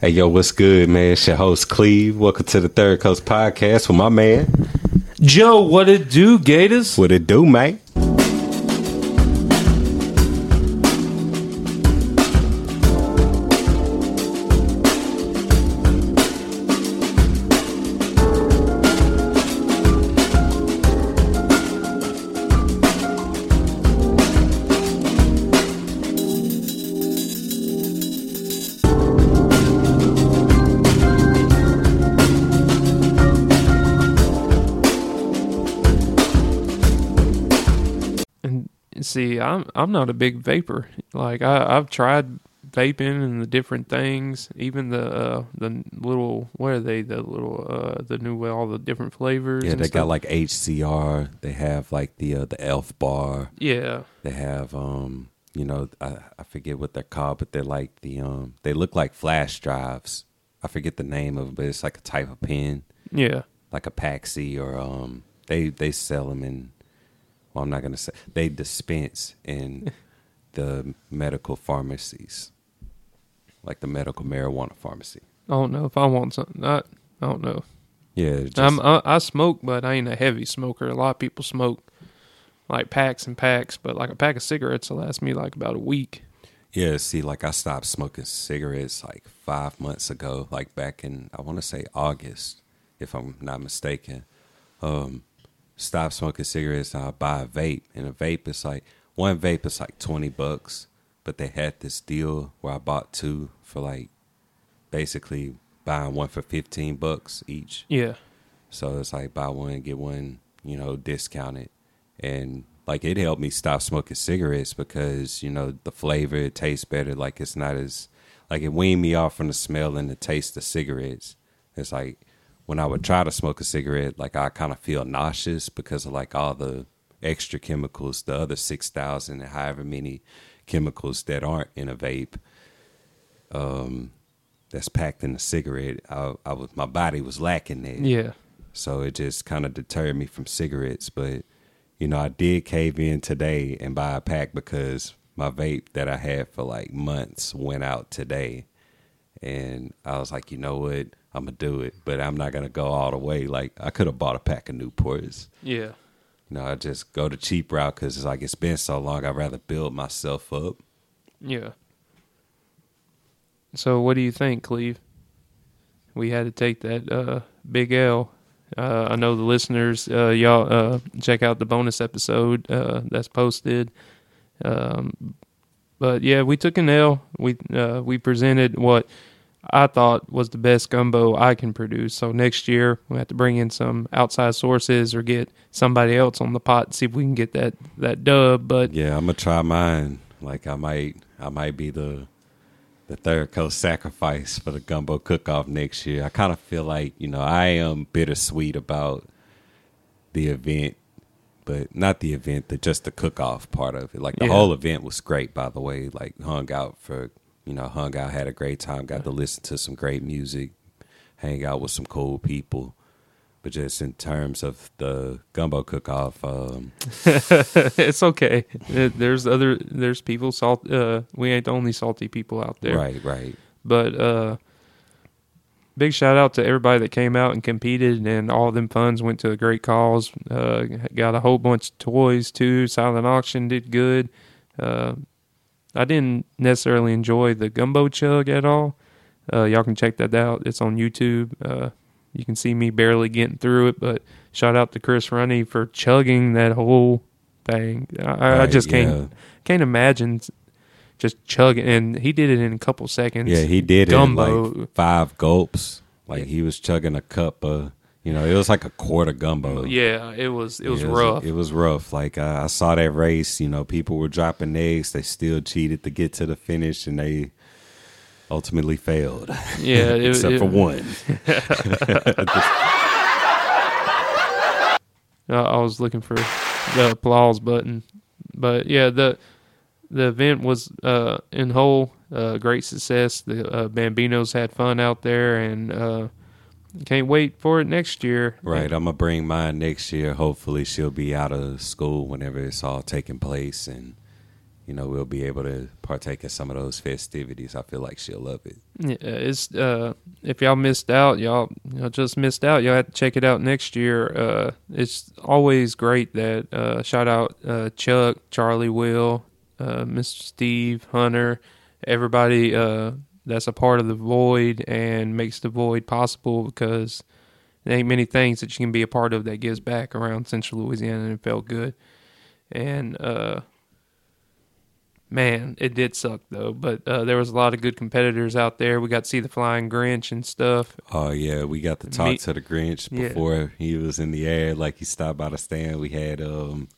Hey, yo, what's good, man? It's your host, Cleve. Welcome to the Third Coast Podcast with my man. Joe, what it do, Gators? What it do, man? I'm not a big vapor. Like I I've tried vaping and the different things, even the uh the little what are they the little uh the new all the different flavors. Yeah, they stuff. got like HCR. They have like the uh, the Elf bar. yeah They have um, you know, I, I forget what they're called, but they're like the um, they look like flash drives. I forget the name of it, but it's like a type of pen, yeah like a Paxi or um, they they sell them in. Well, I'm not gonna say they dispense in the medical pharmacies, like the medical marijuana pharmacy. I don't know if I want something. I I don't know. Yeah, just, I'm, I I smoke, but I ain't a heavy smoker. A lot of people smoke like packs and packs, but like a pack of cigarettes will last me like about a week. Yeah, see, like I stopped smoking cigarettes like five months ago, like back in I want to say August, if I'm not mistaken. Um, stopped smoking cigarettes. And I buy a vape, and a vape is like one vape is like twenty bucks, but they had this deal where I bought two for like basically buying one for fifteen bucks each. Yeah, So it's like buy one get one, you know, discounted, and like it helped me stop smoking cigarettes because you know the flavor it tastes better. Like it's not as like it weaned me off from the smell and the taste of cigarettes. It's like when I would try to smoke a cigarette, like I kind of feel nauseous because of like all the extra chemicals, the other six thousand and however many chemicals that aren't in a vape. Um, that's packed in a cigarette. I, I was my body was lacking that. yeah. So it just kind of deterred me from cigarettes. But, you know, I did cave in today and buy a pack because my vape that I had for like months went out today. And I was like, you know what? I'm to do it. But I'm not to go all the way. Like, I could have bought a pack of Newports. Yeah. You know, I just go the cheap route because it's like it's been so long. I'd rather build myself up. Yeah. So what do you think, Cleve? We had to take that uh, big L. Uh, I know the listeners, uh, y'all uh, check out the bonus episode uh, that's posted. Um, but yeah, we took an L. We uh, we presented what I thought was the best gumbo I can produce. So next year we have to bring in some outside sources or get somebody else on the pot and see if we can get that that dub. But Yeah, I'm gonna try mine. Like I might, I might be the the third coast sacrifice for the gumbo cook off next year. I kind of feel like you know I am bittersweet about the event, but not the event, the just the cook off part of it. Like the Yeah. whole event was great, by the way. Like hung out for you know hung out, had a great time, got to listen to some great music, hang out with some cool people. But just in terms of the gumbo cook off, um, it's okay. There's other there's people salt. Uh, we ain't the only salty people out there. right, right. But uh, big shout out to everybody that came out and competed, and all of them funds went to a great cause. Uh, got a whole bunch of toys too. Silent auction did good. Uh, I didn't necessarily enjoy the gumbo chug at all. Uh, y'all can check that out. It's on YouTube. Uh, you can see me barely getting through it, but shout out to Chris Runny for chugging that whole thing. I, I just can't yeah. can't imagine just chugging, and he did it in a couple seconds. Yeah, he did it Gumbo. in like five gulps. Like he was chugging a cup of, you know, it was like a quarter gumbo. Yeah, it was it was Yeah, rough. It was rough. Like uh, I saw that race. You know, people were dropping eggs. They still cheated to get to the finish, and they ultimately failed. yeah, it, except it- for one. I was looking for the applause button, but yeah, the the event was uh, in whole uh, great success. The uh, Bambinos had fun out there, and uh, can't wait for it next year. Right. I'm gonna bring mine next year. Hopefully, she'll be out of school whenever it's all taking place, and you know, we'll be able to partake in some of those festivities. I feel like she'll love it. Yeah, it's uh, if y'all missed out, y'all know, just missed out. Y'all have to check it out next year. Uh, it's always great that uh, shout out uh, Chuck, Charlie, Will, uh, Mr. Steve, Hunter, everybody uh, that's a part of the Void and makes the Void possible because there ain't many things that you can be a part of that gives back around Central Louisiana, and it felt good. And uh, man, it did suck though. But uh, there was a lot of good competitors out there. We got to see the Flying Grinch and stuff. Oh yeah, we got to talk Me- to the Grinch Yeah. before he was in the air. Like he stopped by the stand. We had um,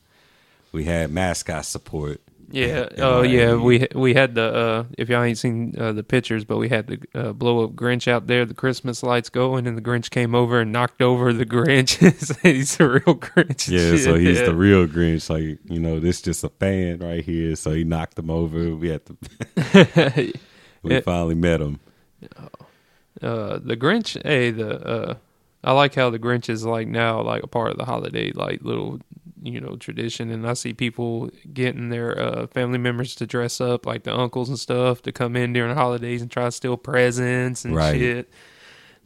we had mascot support. Yeah. Oh uh, yeah. We we had the uh, if y'all ain't seen uh, the pictures, but we had the uh, blow up Grinch out there. The Christmas lights going, and the Grinch came over and knocked over the Grinch. He's a real Grinch. Yeah, so he's Yeah. the real Grinch. Like you know, this just a fan right here. So he knocked him over. We had to. we Yeah. finally met him. uh the Grinch hey the uh I like how the Grinch is like now like a part of the holiday like little you know tradition and I see people getting their uh family members to dress up like the uncles and stuff to come in during the holidays and try to steal presents and Right. shit.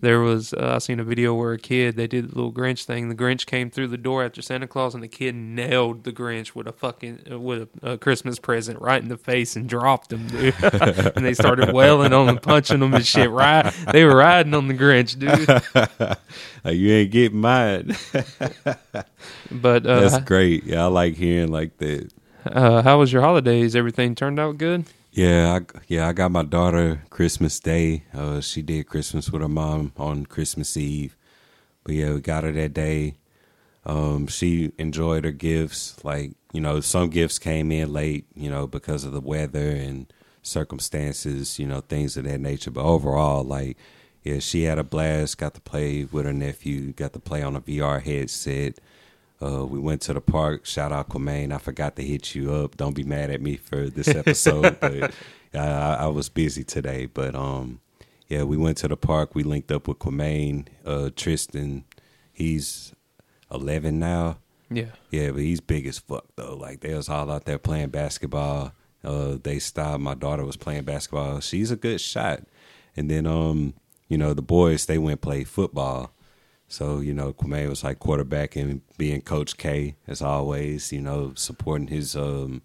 There was uh, I seen a video where a kid they did the little Grinch thing. The Grinch came through the door after Santa Claus, and the kid nailed the Grinch with a fucking uh, with a, a Christmas present right in the face and dropped him, dude. and they started wailing on him, punching him and shit. Right, they were riding on the Grinch, dude. Like, you ain't getting mine. But uh, That's great. Yeah, I like hearing like that. uh, how was your holidays? Everything turned out good. Yeah, I, yeah, I got my daughter Christmas Day. Uh, she did Christmas with her mom on Christmas Eve. But yeah, we got her that day. Um, she enjoyed her gifts. Like you know, some gifts came in late, you know, because of the weather and circumstances, you know, things of that nature. But overall, like, yeah, she had a blast. Got to play with her nephew. Got to play on a VR headset. Uh, we went to the park. Shout out Quamaine. I forgot to hit you up. Don't be mad at me for this episode, but I, I, was busy today. But um, yeah, we went to the park. We linked up with Quamaine. Uh, Tristan, he's eleven now. Yeah, Yeah, but he's big as fuck though. Like they was all out there playing basketball. Uh, they stopped. My daughter was playing basketball. She's a good shot. And then um, you know, the boys they went play football. So you know, Kwame was like quarterback and being Coach K as always. You know, supporting his um,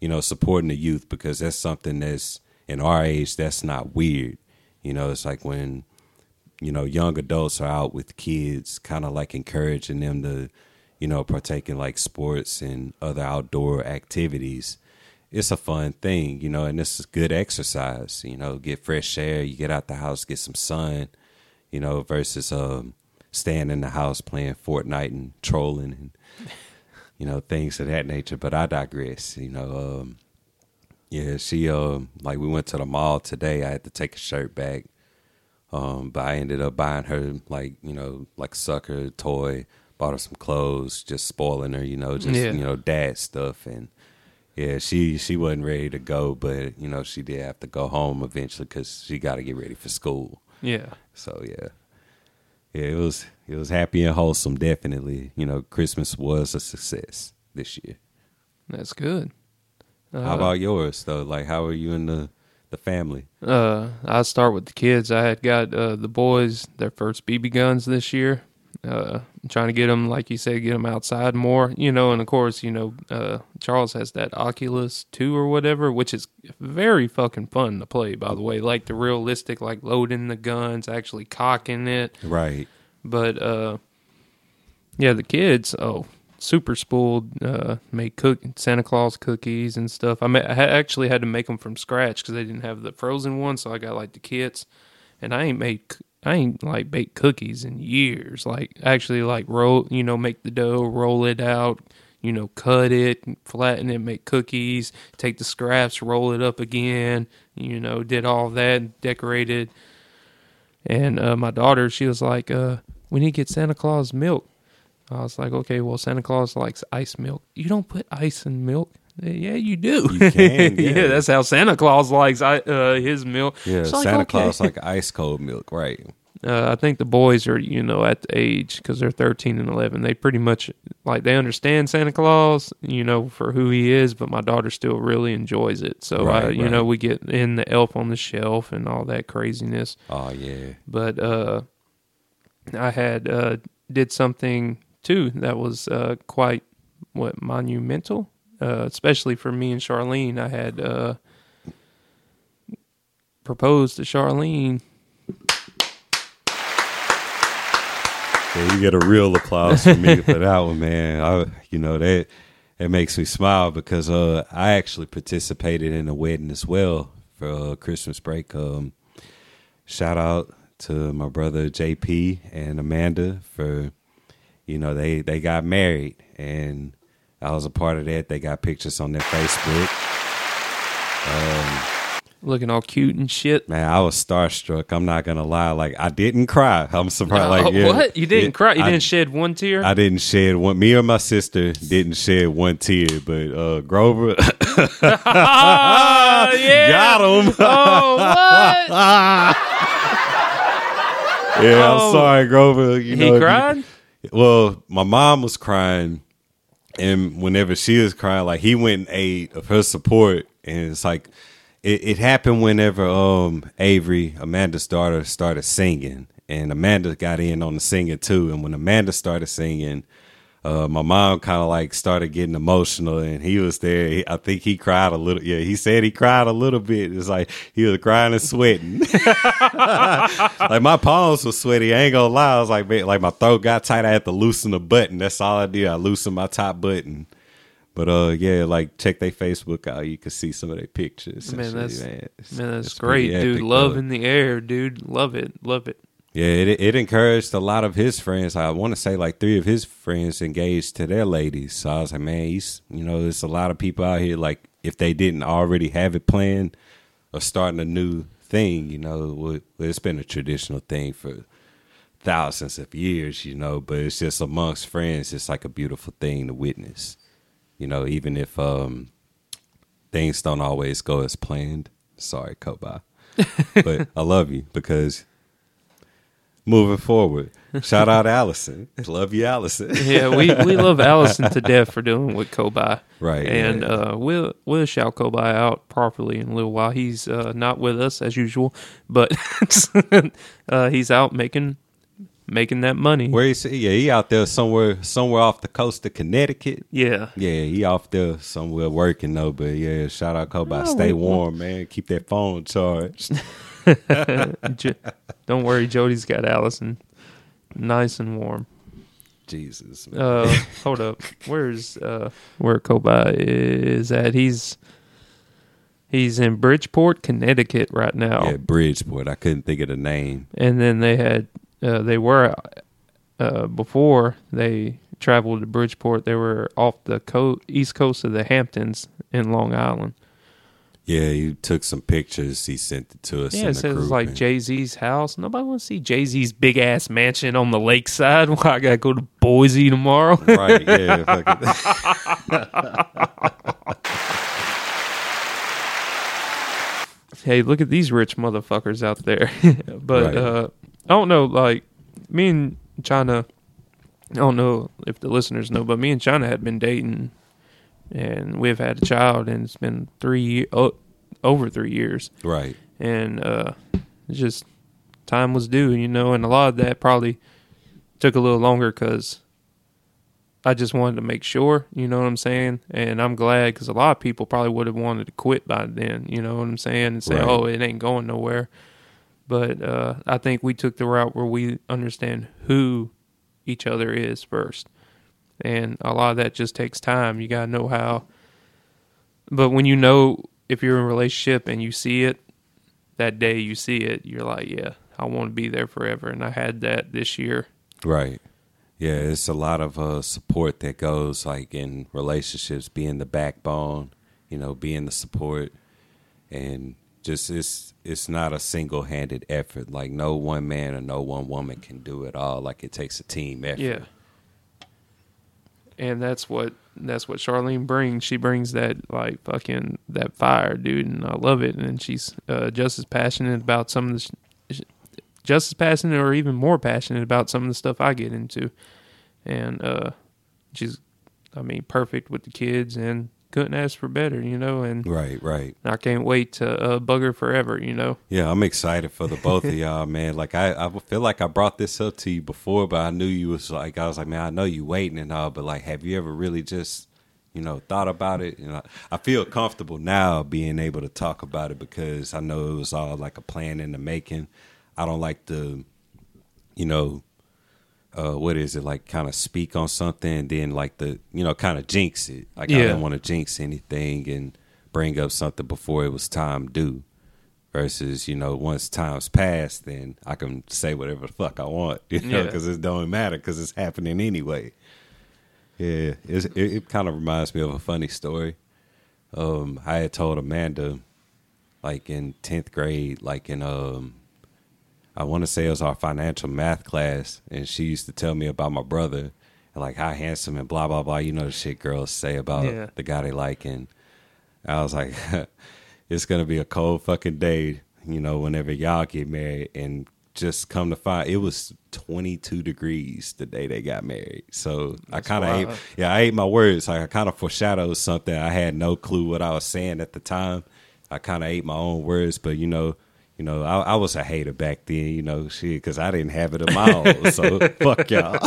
you know, supporting the youth because that's something that's in our age that's not weird. You know, it's like when you know young adults are out with kids, kind of like encouraging them to you know, partake in like sports and other outdoor activities, it's a fun thing, you know, and this is good exercise, you know, get fresh air, you get out the house, get some sun, you know, versus um staying in the house playing Fortnite and trolling and you know, things of that nature. But I digress, you know, um yeah, she um like we went to the mall today, I had to take a shirt back. Um, but I ended up buying her like, you know, like a sucker toy, bought her some clothes, just spoiling her, you know, just Yeah. you know, dad stuff and yeah, she she wasn't ready to go, but you know, she did have to go home eventually cuz she got to get ready for school. yeah. So yeah. Yeah, it was it was happy and wholesome definitely. You know, Christmas was a success this year. That's good. Uh, how about yours though? Like how are you and the the family? Uh, I start with the kids. I had got uh, the boys their first BB guns this year. Uh, trying to get them, like you said, get them outside more, you know. And of course, you know, uh, Charles has that Oculus Two or whatever, which is very fucking fun to play. By the way, like the realistic, like loading the guns, actually cocking it. Right. But uh, yeah, the kids, oh, super spooled, Uh, made cook Santa Claus cookies and stuff. I, ma- I actually had to make them from scratch because they didn't have the frozen ones, so I got like the kits. And I ain't made, I ain't like baked cookies in years. Like actually, like roll, you know, make the dough, roll it out. You know, cut it, flatten it, make cookies, take the scraps, roll it up again. You know, did all that, decorated. And uh, my daughter, she was like, uh, "We need to get Santa Claus milk." I was like, "Okay, well, Santa Claus likes ice milk. You don't put ice in milk." Yeah, you do. You can, yeah. that's how Santa Claus likes uh, his milk. Yeah, It's like, Santa okay. Claus like ice cold milk, right? uh, I think the boys are, you know, at the age because they're 13 and 11. They pretty much like they understand Santa Claus, you know, for who he is. But my daughter still really enjoys it. So, uh, Right, you right. know, we get in the Elf on the Shelf and all that craziness. Oh yeah. But uh, I had uh, did something too that was uh, quite what monumental, uh, especially for me and Charlene. I had uh, proposed to Charlene. Yeah, you get a real applause from me for that one, man. I, you know that it makes me smile because uh, I actually participated in a wedding as well for uh, Christmas break. Um, shout out to my brother JP and Amanda for, you know, they they got married and I was a part of that. They got pictures on their Facebook. looking all cute and shit. Man, I was starstruck. I'm not gonna lie. Like I didn't cry. I'm surprised. Like Oh, yeah, what? You didn't yeah, cry? You I- didn't shed one tear? I didn't shed one. Me or my sister didn't shed one tear, but uh, Grover Ah, yeah. got him. Oh, what? yeah, Oh. I'm sorry, Grover. You know, he you- cried? well, my mom was crying, and whenever she was crying, like he went in aid of her support, and it's like it, it happened whenever um Avery, Amanda's daughter, started singing, and Amanda got in on the singing too, and when Amanda started singing. Uh, my mom kind of like started getting emotional, and he was there. He, I think he cried a little. Yeah, he said he cried a little bit. It's like he was crying and sweating. like my palms were sweaty. I ain't gonna lie. I was like, man, like my throat got tight. I had to loosen the button. That's all I did. I loosened my top button. But uh, yeah, like check their Facebook out. You can see some of their pictures. Man, that's- man, Man, that's pretty great, dude. Love though. in the air, dude. Love it. Love it. Yeah, it it encouraged a lot of his friends. I want to say like three of his friends engaged to their ladies. So I was like, man, he's you know, there's a lot of people out here like if they didn't already have it planned or starting a new thing, you know, it's been a traditional thing for thousands of years, you know, but it's just amongst friends, it's like a beautiful thing to witness. You know, even if um things don't always go as planned. Sorry, Koba. but I love you because moving forward. Shout out Allison. Love you, Allison. Yeah, we, we love Allison to death for dealing with Kobai. Right, And yeah. uh, we'll we'll shout Kobai out properly in a little while. He's uh, not with us as usual, but uh, he's out making making that money. Where he yeah, he out there somewhere somewhere off the coast of Connecticut. yeah. Yeah, he off there somewhere working though. But yeah, shout out Kobe. Oh, Stay warm, man. Keep that phone charged. Jo- Don't worry, Jody's got Allison nice and warm. Jesus. Uh, hold up. Where's uh where Kobai is at? He's he's in Bridgeport, Connecticut right now. Yeah, Bridgeport. I couldn't think of the name. and then they had uh, they were uh, before they traveled to Bridgeport. They were off the co- east coast of the Hamptons in Long Island. Yeah, he took some pictures. He sent it to us. yeah, in it says group, like Jay Z's house. Nobody wants to see Jay Z's big ass mansion on the lakeside. Why I gotta go to Boise tomorrow? right. Yeah. hey, look at these rich motherfuckers out there. but Right. uh, I don't know, like me and China. I don't know if the listeners know, but me and China had been dating, and we've had a child, and it's been three ye- o- over three years, right. and uh, it's just time was due, you know, and a lot of that probably took a little longer because I just wanted to make sure, you know what I'm saying? And I'm glad because a lot of people probably would have wanted to quit by then, you know what I'm saying? And say, Right. oh, it ain't going nowhere. But uh, I think we took the route where we understand who each other is first. And a lot of that just takes time. You got to know how. But when you know if you're in a relationship and you see it, that day you see it, you're like, yeah, I want to be there forever. And I had that this year. Right. Yeah, it's a lot of uh, support that goes like in relationships, being the backbone, you know, being the support, and just it's it's not a single handed effort. Like no one man or no one woman can do it all. Like it takes a team effort. Yeah. And that's what that's what Charlene brings. She brings that like fucking that fire, dude, and I love it. And she's uh, just as passionate about some of the sh- just as passionate or even more passionate about some of the stuff I get into. And uh, she's, I mean, perfect with the kids and couldn't ask for better, you know. And Right, right. I can't wait to uh, bug her forever, you know. Yeah, I'm excited for the both of y'all, man. Like I, I feel like I brought this up to you before, but I knew you was like I was like, man, I know you waiting and all, but like, have you ever really just, you know, thought about it? You know, I feel comfortable now being able to talk about it because I know it was all like a plan in the making. I don't like to, you know, uh, what is it like? Kind of speak on something and then like the, you know, kind of jinx it. Like I Yeah. didn't want to jinx anything and bring up something before it was time due versus you know once time's passed then i can say whatever the fuck i want you know Yeah. because it don't matter because it's happening anyway yeah it, it kind of reminds me of a funny story um i had told amanda like in 10th grade like in um i want to say it was our financial math class and she used to tell me about my brother and like how handsome and blah blah blah you know the shit girls say about Yeah. the guy they like and I was like, it's gonna be a cold fucking day, you know, whenever y'all get married. And just come to find, it was 22 degrees the day they got married. So I kind of ate, yeah, I ate my words. Like I kind of foreshadowed something. I had no clue what I was saying at the time. I kind of ate my own words, but you know. You know, I, I was a hater back then, you know, shit, because I didn't have it in my own. So fuck y'all.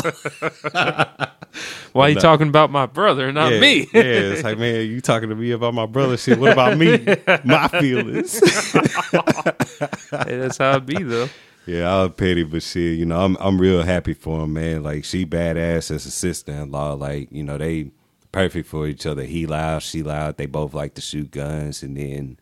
Why are you no. talking about my brother, not yeah, me? yeah, it's like, man, you talking to me about my brother shit. What about me? My feelings. hey, that's how it be, though. Yeah, I was petty, but shit, you know, I'm I'm real happy for him, man. Like she badass as a sister in law. Like, you know, they perfect for each other. He loud, she loud. They both like to shoot guns and then,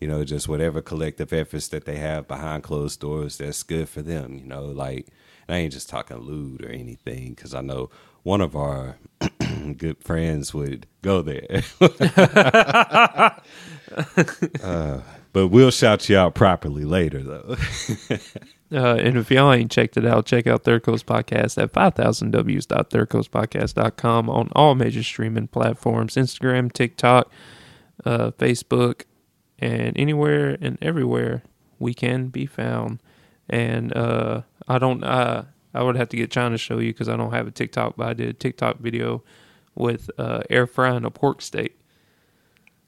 you know, just whatever collective efforts that they have behind closed doors, that's good for them, you know, like I ain't just talking lewd or anything, because I know one of our good friends would go there. uh, but we'll shout you out properly later, though. Uh, and if y'all ain't checked it out, check out Third Coast Podcast at 5000ws.thirdcoastpodcast.com on all major streaming platforms Instagram, TikTok, uh, Facebook, and anywhere and everywhere we can be found. And uh, I don't, uh, I would have to get China to show you because I don't have a TikTok, but I did a TikTok video with uh, air frying a pork steak.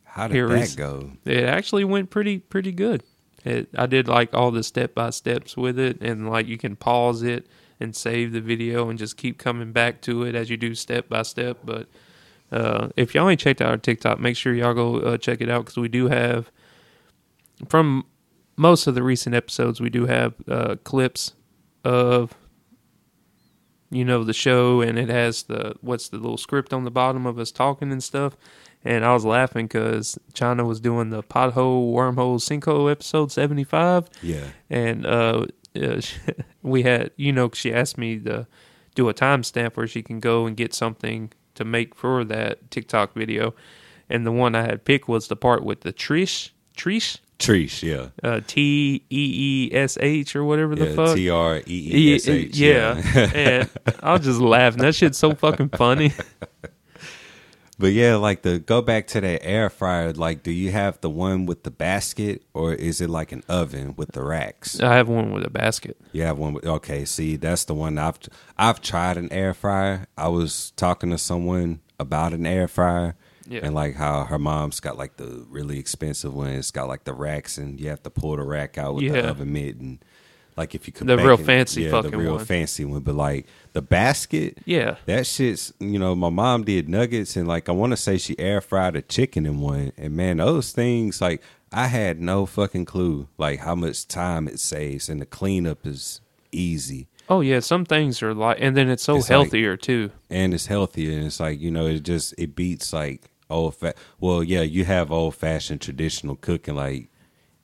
How did Here that is- go? It actually went pretty pretty good. It, I did like all the step by steps with it, and like you can pause it and save the video and just keep coming back to it as you do step by step. But uh, if y'all ain't checked out our TikTok, make sure y'all go uh, check it out because we do have from most of the recent episodes we do have uh, clips of you know the show and it has the what's the little script on the bottom of us talking and stuff and i was laughing because china was doing the pothole wormhole sinkhole episode 75 Yeah. and uh, uh we had you know she asked me to do a timestamp where she can go and get something to make for that tiktok video and the one i had picked was the part with the trish trish Trish, yeah. uh, T E E S H or whatever the Yeah, fuck. T R E E S H. Yeah, and I was just laughing. That shit's so fucking funny. But yeah, like the go back to that air fryer, like do you have the one with the basket or is it like an oven with the racks? I have one with a basket. You have one with okay, see, that's the one I've I've tried an air fryer. I was talking to someone about an air fryer Yeah. and like how her mom's got like the really expensive one. It's got like the racks and you have to pull the rack out with the oven mitt and like if you could The real it- fancy yeah, fucking the real one. fancy one. But like the basket, Yeah, that shit's you know my mom did nuggets and like I want to say she air fried a chicken in one and man those things like I had no fucking clue like how much time it saves and the cleanup is easy Oh yeah, some things are like, and then it's so It's like- healthier too. and it's healthier and it's like you know it just it beats like old fa- well yeah you have old fashioned traditional cooking like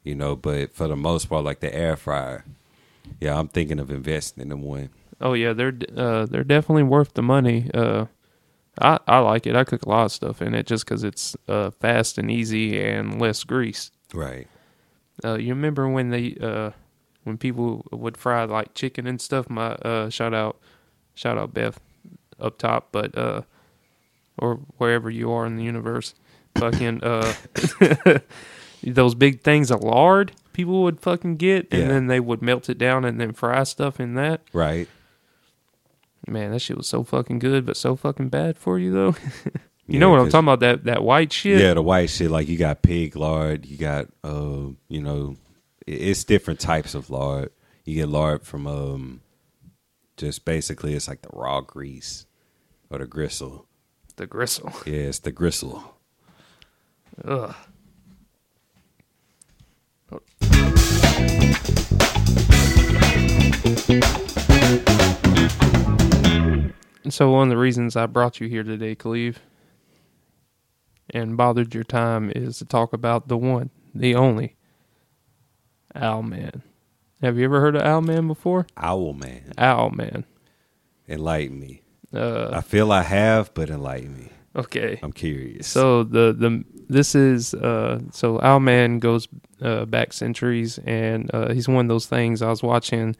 you know but for the most part like the air fryer yeah I'm thinking of investing in one Oh yeah, they're uh, they're definitely worth the money. Uh, I I like it. I cook a lot of stuff in it just because it's uh, fast and easy and less grease. right Uh, you remember when they uh, when people would fry like chicken and stuff? My uh, shout out shout out Beth up top, but uh, or wherever you are in the universe, fucking uh, those big things of lard. People would fucking get, and Yeah. then they would melt it down and then fry stuff in that. Right. Man, that shit was so fucking good, but so fucking bad for you though. you Yeah, know what I'm 'cause- talking about? That that white shit. Yeah, the white shit. Like you got pig lard, you got uh, you know, i- it's different types of lard. You get lard from um, just basically it's like the raw grease or the gristle. The gristle. Yeah, it's the gristle. Ugh. So one of the reasons I brought you here today, Cleve, and bothered your time is to talk about the one, the only, Owlman. Have you ever heard of Owlman before? Owl man, Owlman. enlighten me. Uh, I feel I have, but enlighten me. okay. I'm curious. So the the this is uh so Owlman goes uh, back centuries and uh, he's one of those things I was watching.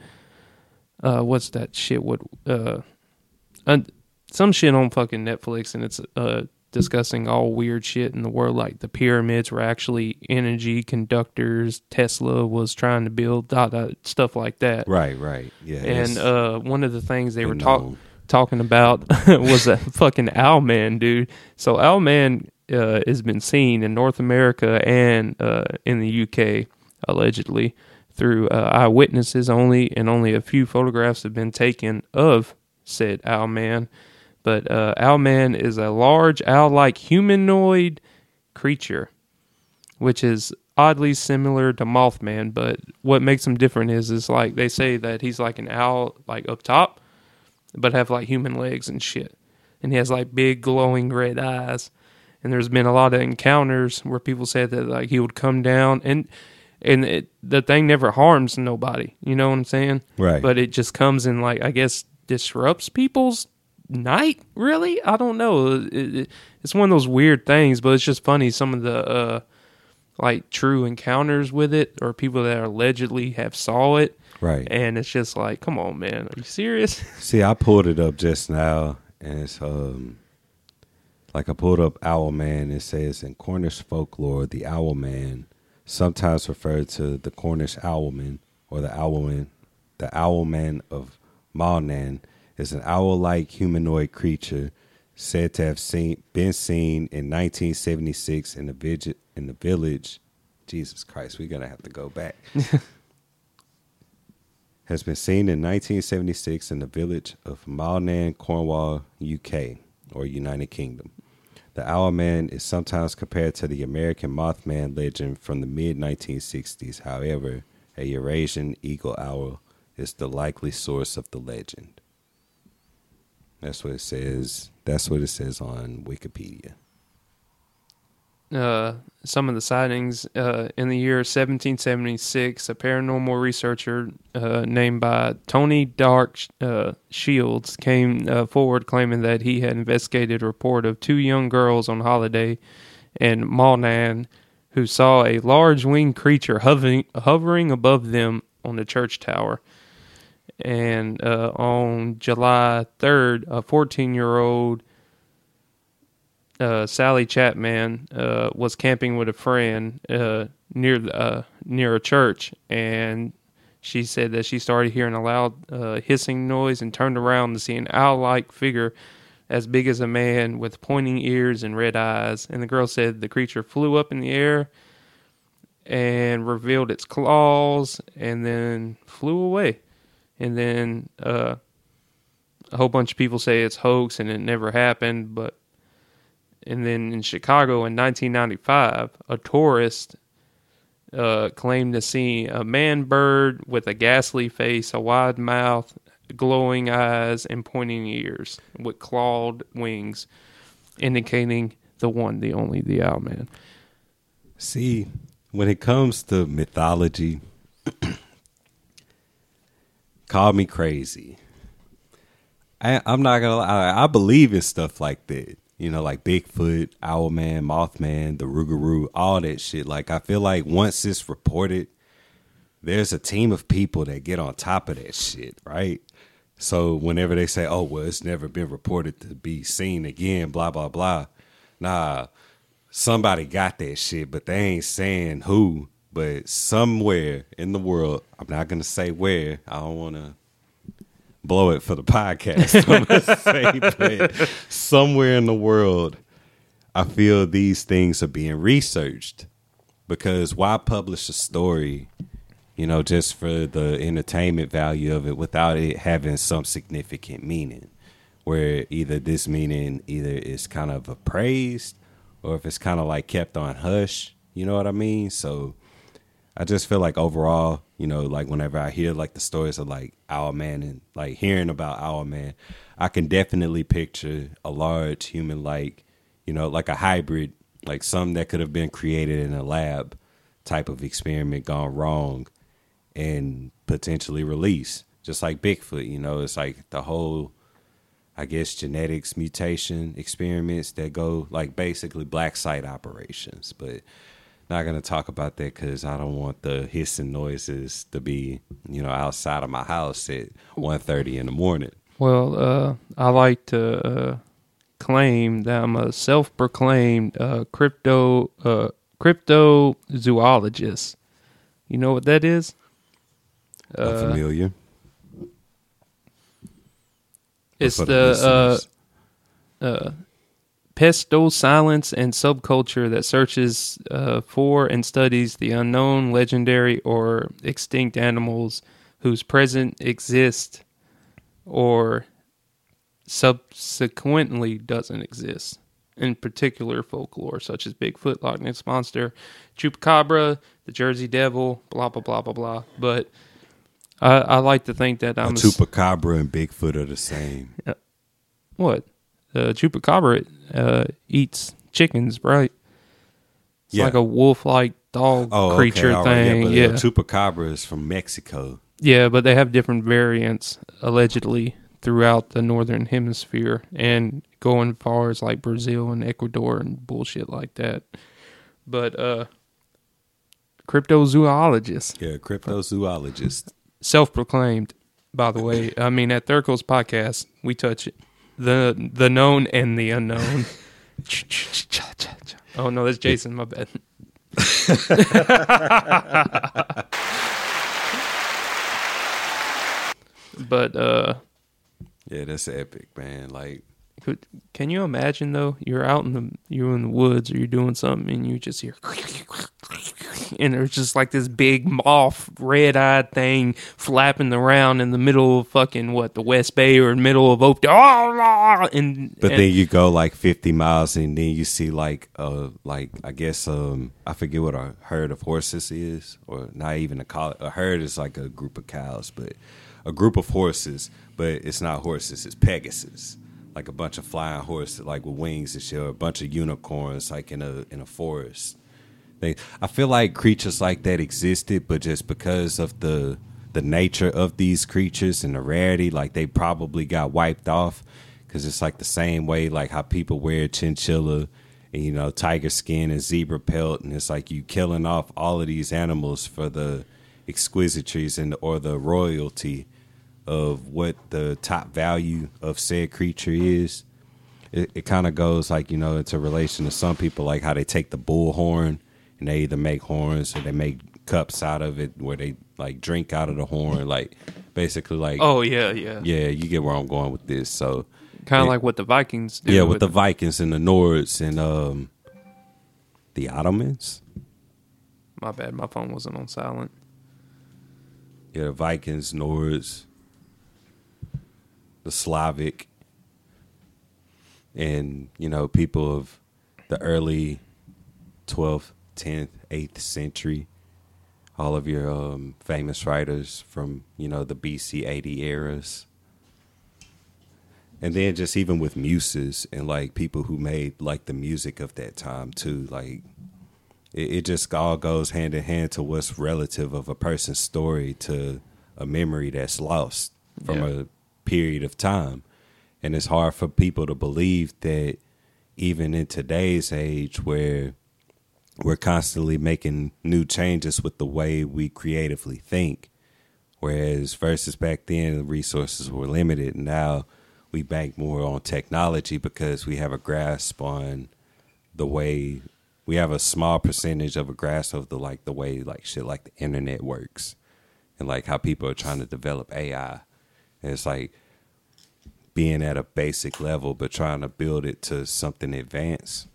Uh, what's that shit? What uh, un- some shit on fucking Netflix and it's uh discussing all weird shit in the world like the pyramids were actually energy conductors. Tesla was trying to build dot, dot, stuff like that. right, right, yeah. And uh, one of the things they were talking talking about was a fucking owl man, dude. So Owlman uh, has been seen in North America and uh, in the UK allegedly through uh, eyewitnesses only, and only a few photographs have been taken of said Owlman. But uh, Owlman is a large owl-like humanoid creature, which is oddly similar to Mothman. But what makes him different is, is like they say that he's like an owl, like up top, but have like human legs and shit. And he has like big glowing red eyes. And there's been a lot of encounters where people said that like he would come down and and it, the thing never harms nobody. You know what I'm saying? Right. But it just comes and like I guess disrupts people's night. Really? I don't know. It, it, it's one of those weird things, but it's just funny. Some of the uh like true encounters with it or people that allegedly have saw it right. and it's just like, come on, man, are you serious? See, I pulled it up just now, and it's um, like I pulled up Owl Man. It says in Cornish folklore, the Owl Man, sometimes referred to the Cornish Owlman or the Owlman, the Owlman of Mawnan, is an owl-like humanoid creature said to have seen been seen in 1976 in the village in the village. Jesus Christ, we're gonna have to go back. has been seen in 1976 in the village of Mawnan, Cornwall, UK, or United Kingdom. The Owlman is sometimes compared to the American Mothman legend from the mid 1960s. However, a Eurasian eagle owl is the likely source of the legend. That's what it says. That's what it says on Wikipedia. Uh, some of the sightings uh, in the year 1776, a paranormal researcher uh, named by Tony Doc uh, Shiels came uh, forward claiming that he had investigated a report of two young girls on holiday in Mawnan who saw a large winged creature hovering, hovering above them on the church tower. And on July 3rd, a 14 year old uh, Sally Chapman uh, was camping with a friend uh, near uh, near a church, and she said that she started hearing a loud uh, hissing noise and turned around to see an owl-like figure as big as a man with pointing ears and red eyes. And the girl said the creature flew up in the air and revealed its claws, and then flew away. And then uh, a whole bunch of people say it's hoax and it never happened, but and then in Chicago in 1995, a tourist uh, claimed to see a man bird with a ghastly face, a wide mouth, glowing eyes, and pointing ears with clawed wings, indicating the one, the only, the Owlman. See, when it comes to mythology, call me crazy. I, I'm not gonna lie. I believe in stuff like that. You know, like Bigfoot, Owlman, Mothman, the Rougarou, all that shit. Like, I feel like once it's reported, there's a team of people that get on top of that shit, right? So whenever they say, "Oh, well, it's never been reported to be seen again," blah blah blah, nah, somebody got that shit, but they ain't saying who. but somewhere in the world, I'm not gonna say where. I don't want to blow it for the podcast. Somewhere in the world, I feel these things are being researched because why publish a story, you know, just for the entertainment value of it without it having some significant meaning? Where either this meaning either is kind of appraised or if it's kind of like kept on hush, you know what I mean? So I just feel like overall, you know, like whenever I hear like the stories of like Owlman and like hearing about Owlman, I can definitely picture a large human like, you know, like a hybrid, like some that could have been created in a lab type of experiment gone wrong and potentially released. Just like Bigfoot, you know, it's like the whole I guess genetics mutation experiments that go like basically black site operations, but not going to talk about that because I don't want the hissing noises to be, you know, outside of my house at 1.30 in the morning. Well, uh, I like to uh, claim that I'm a self-proclaimed uh, crypto uh, cryptozoologist. You know what that is? I'm familiar. It's For the uh, uh, pseudoscience and subculture that searches uh, for and studies the unknown, legendary, or extinct animals whose present exist or subsequently doesn't exist. In particular, folklore such as Bigfoot, Loch Ness Monster, Chupacabra, the Jersey Devil, blah, blah, blah, blah, blah. But I, I like to think that I'm a chupacabra and Bigfoot are the same. what? Uh, chupacabra uh, eats chickens, right? It's Yeah. like a wolf-like dog Oh, creature okay, all right, thing. Yeah, Yeah, chupacabra is from Mexico. yeah, but they have different variants allegedly throughout the northern hemisphere and going far as like Brazil and Ecuador and bullshit like that. But uh, cryptozoologist, Yeah, cryptozoologist. self-proclaimed, by the way. I mean, at Third Coast podcast, we touch it. The the known and the unknown. oh no, that's Jason. My bad. but uh, Yeah, that's epic, man. Like, could, can you imagine though? You're out in the you're in the woods or you're doing something and you just hear and there's just like this big moth red eyed thing flapping around in the middle of fucking what the West Bay or middle of Oak and but and- then you go like 50 miles and then you see like, uh, like I guess, um, I forget what a herd of horses is, or not even a coll- A herd is like a group of cows, but a group of horses, but it's not horses, it's Pegasus. Like a bunch of flying horses, like with wings and shit, or a bunch of unicorns, like in a in a forest. They, I feel like creatures like that existed, but just because of the the nature of these creatures and the rarity, like they probably got wiped off. Because it's like the same way, like how people wear chinchilla and you know tiger skin and zebra pelt, and it's like you killing off all of these animals for the exquisiteries and or the royalty of what the top value of said creature is it, it kind of goes like you know into relation to some people like how they take the bull horn and they either make horns or they make cups out of it where they like drink out of the horn like basically like oh yeah yeah. Yeah you get where i'm going with this so kind of like what the Vikings do yeah with the vikings and the nords and um the ottomans? My bad my phone wasn't on silent. Yeah the vikings nords the slavic and you know people of the early 12th 10th 8th century all of your um, famous writers from you know the bc 80 eras and then just even with muses and like people who made like the music of that time too like it, it just all goes hand in hand to what's relative of a person's story to a memory that's lost from Yeah. Period of time. And it's hard for people to believe that even in today's age where we're constantly making new changes with the way we creatively think. Whereas versus back then the resources were limited. Now we bank more on technology because we have a grasp on the way we have a small percentage of a grasp of the like the way like shit like the internet works. And like how people are trying to develop AI. And it's like being at a basic level but trying to build it to something advanced.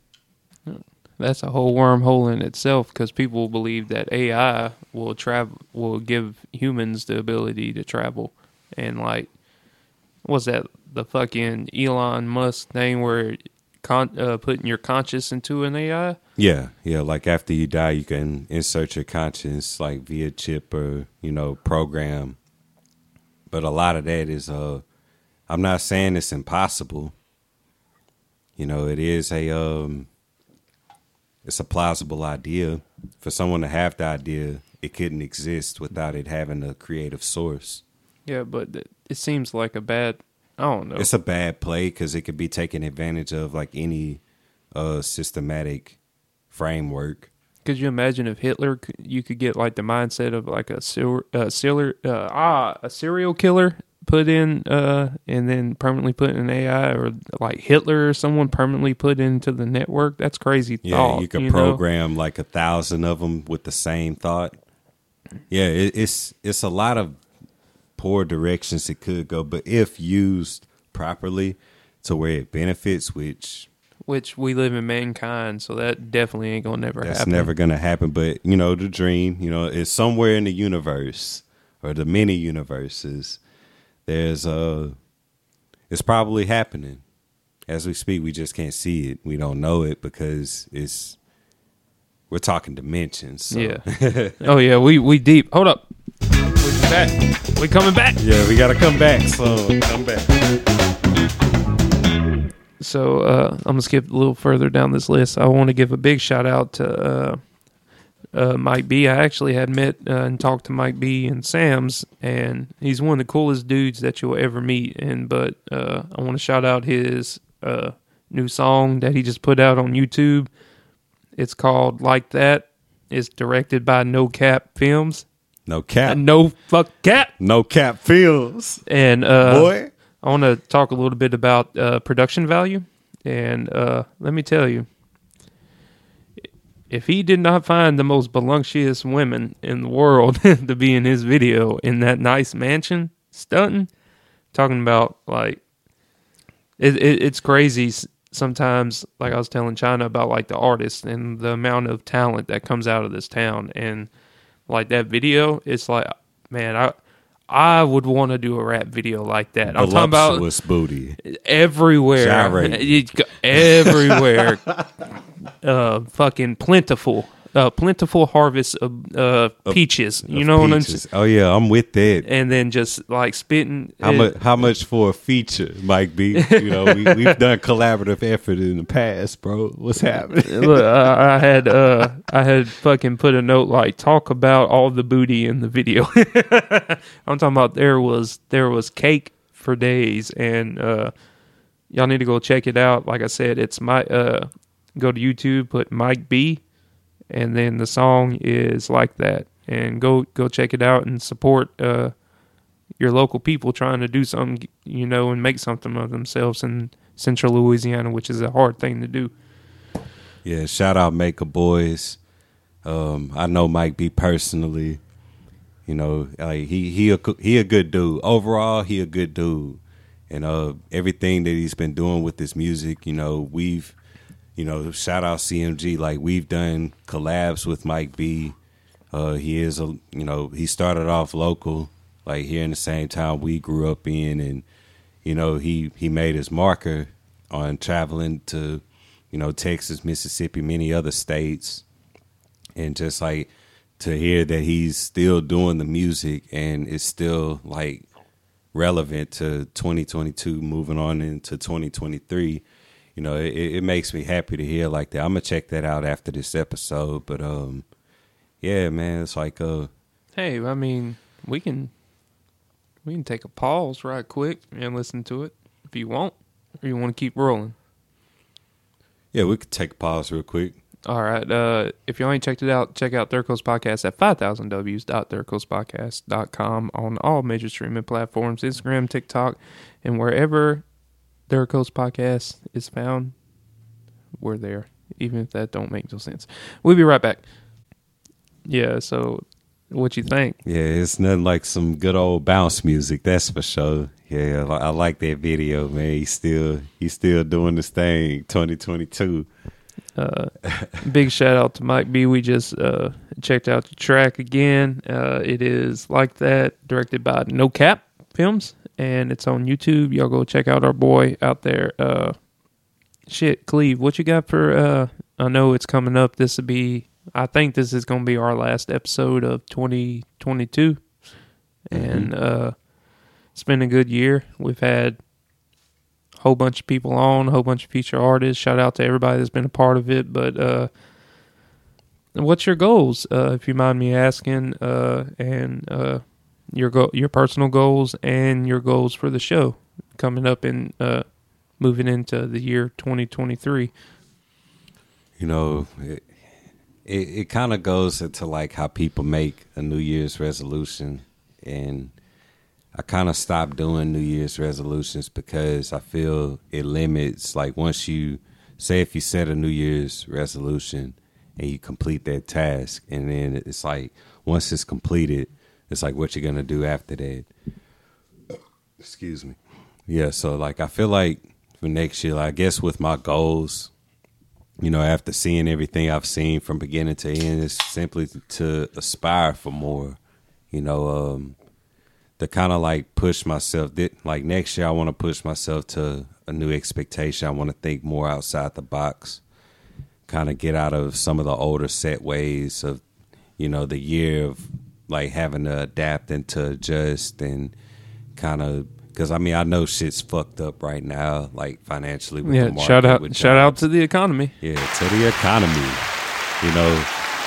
That's a whole wormhole in itself because people believe that AI will travel will give humans the ability to travel, and like, what's that? The fucking Elon Musk thing where con- uh, putting your conscious into an AI. Yeah, yeah. Like after you die, you can insert your conscience like via chip or you know program. But a lot of that is uh, I'm not saying it's impossible. You know, it is a um, it's a plausible idea for someone to have the idea. It couldn't exist without it having a creative source. Yeah, but it seems like a bad. I don't know. It's a bad play because it could be taken advantage of like any uh systematic framework. Could you imagine if Hitler, you could get like the mindset of like a serial, uh, uh, ah, a serial killer put in, uh, and then permanently put in an AI, or like Hitler or someone permanently put into the network? That's crazy Yeah, thought. you could know? program like a thousand of them with the same thought. Yeah, it, it's it's a lot of poor directions it could go, but if used properly to where it benefits, which Which we live in mankind, so that definitely ain't gonna never happen. that's happen. never gonna happen. But you know, the dream, you know, is somewhere in the universe or the many universes. There's a, it's probably happening as we speak. We just can't see it. We don't know it because it's we're talking dimensions. So. Yeah. oh yeah, we we deep. Hold up. We back. We coming back. Yeah, we gotta come back. So come back. So uh, I'm gonna skip a little further down this list. I want to give a big shout out to uh, uh, Mike B. I actually had met uh, and talked to Mike B. and Sam's, and he's one of the coolest dudes that you'll ever meet. And but uh, I want to shout out his uh, new song that he just put out on YouTube. It's called "Like That." It's directed by No Cap Films. No cap. No fuck cap. No cap feels. And uh, Boy. I want to talk a little bit about uh, production value, and uh, let me tell you, if he did not find the most voluptuous women in the world to be in his video in that nice mansion stunting, talking about like it, it, it's crazy sometimes. Like I was telling China about like the artists and the amount of talent that comes out of this town, and like that video, it's like man, I. I would want to do a rap video like that. I'm talking about booty. everywhere, Gyrate. It go- everywhere. uh, fucking plentiful, uh, plentiful harvest of uh, peaches. you Of know what I'm saying? Oh yeah, I'm with that. And then just like spitting. How much? How much for a feature, Mike B? You know, we, we've done collaborative effort in the past, bro. What's happening? Look, I, I had uh, I had fucking put a note like talk about all the booty in the video. I'm talking about there was there was cake for days, and uh, y'all need to go check it out. Like I said, it's my uh, go to YouTube, put Mike B, and then the song is like that, and go go check it out and support uh, your local people trying to do something, you know, and make something of themselves in Central Louisiana, which is a hard thing to do. Yeah, shout out Maker Boys. Um, I know Mike B personally. You know, like he he a, he a good dude. Overall, he a good dude. And uh, everything that he's been doing with his music, you know, we've, you know, shout out CMG. Like we've done collabs with Mike B. Uh, he is a, you know, he started off local, like here in the same town we grew up in, and you know, he he made his marker on traveling to, you know, Texas, Mississippi, many other states, and just like to hear that he's still doing the music and it's still like relevant to 2022 moving on into 2023 you know it, it makes me happy to hear like that i'm gonna check that out after this episode but um yeah man it's like uh Hey, I mean, we can we can take a pause right quick and listen to it if you want, or you want to keep rolling. yeah we could take a pause real quick All right. Uh, if y'all ain't checked it out, check out Third Coast Podcast at 5000ws.thirdcoastpodcast.com on all major streaming platforms Instagram, TikTok, and wherever Third Coast Podcast is found, we're there. even if that don't make no sense. We'll be right back. Yeah, so what you think? Yeah, it's nothing like some good old bounce music, that's for sure. Yeah, I, I like that video, man. He's still he's still doing this thing, 2022. Uh, big shout out to Mike B. We just uh, checked out the track again. Uh, it is like that, directed by No Cap Films, and it's on YouTube. Y'all go check out our boy out there. Uh, shit, Cleve, what you got for? Uh, I know it's coming up. This will be. I think this is going to be our last episode of 2022, and uh, it's been a good year. We've had a whole bunch of people on, a whole bunch of feature artists. Shout out to everybody that's been a part of it. But uh, what's your goals, uh, if you mind me asking, uh, and uh, your go- your personal goals and your goals for the show coming up and uh, moving into the year 2023? You know, it it, it kind of goes into like how people make a New Year's resolution, and I kind of stopped doing New Year's resolutions because I feel it limits. Like once you say if you set a New Year's resolution and you complete that task, and then it's like once it's completed, it's like what you're gonna do after that. Excuse me. Yeah, so like I feel like for next year, I guess with my goals, you know, after seeing everything I've seen from beginning to end, it's simply to aspire for more. You know, um, to kind of like push myself. Like next year, I want to push myself to a new expectation. I want to think more outside the box. Kind of get out of some of the older set ways of, you know, the year of like having to adapt and to adjust and kind of because I mean I know shit's fucked up right now, like financially. With Yeah, the market, shout out with shout out to the economy. Yeah, to the economy. You know,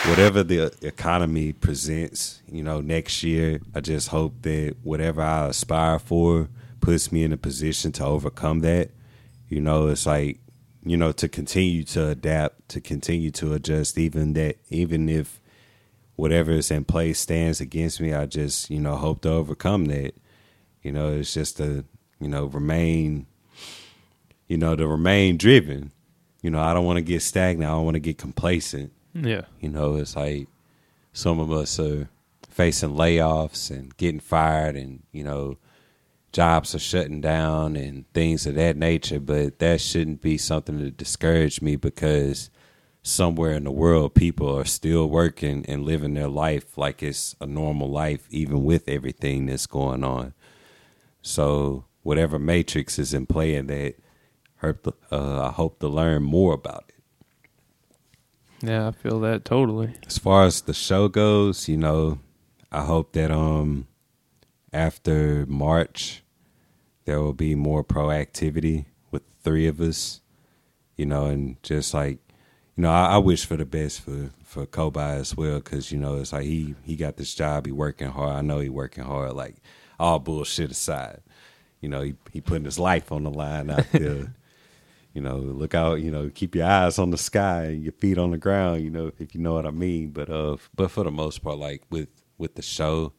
whatever the economy presents, you know, next year, I just hope that whatever I aspire for puts me in a position to overcome that. You know, it's like, you know, to continue to adapt, to continue to adjust, even that, even if whatever is in place stands against me, I just, you know, hope to overcome that. You know, it's just to, you know, remain, you know, to remain driven. You know, I don't want to get stagnant. I don't want to get complacent. Yeah, You know, it's like some of us are facing layoffs and getting fired, and you know, jobs are shutting down and things of that nature. But that shouldn't be something to discourage me because somewhere in the world, people are still working and living their life like it's a normal life, even with everything that's going on. So, whatever matrix is in play in that, uh, I hope to learn more about it. yeah, I feel that totally. as far as the show goes, you know, I hope that um after March there will be more proactivity with the three of us, you know, and just like you know, I, I wish for the best for for Kobai as well because you know it's like he he got this job, he working hard. I know he working hard. Like all bullshit aside, you know, he he putting his life on the line out there. you know, look out, you know, keep your eyes on the sky and your feet on the ground, you know, if you know what I mean. But uh but for the most part, like with with the show,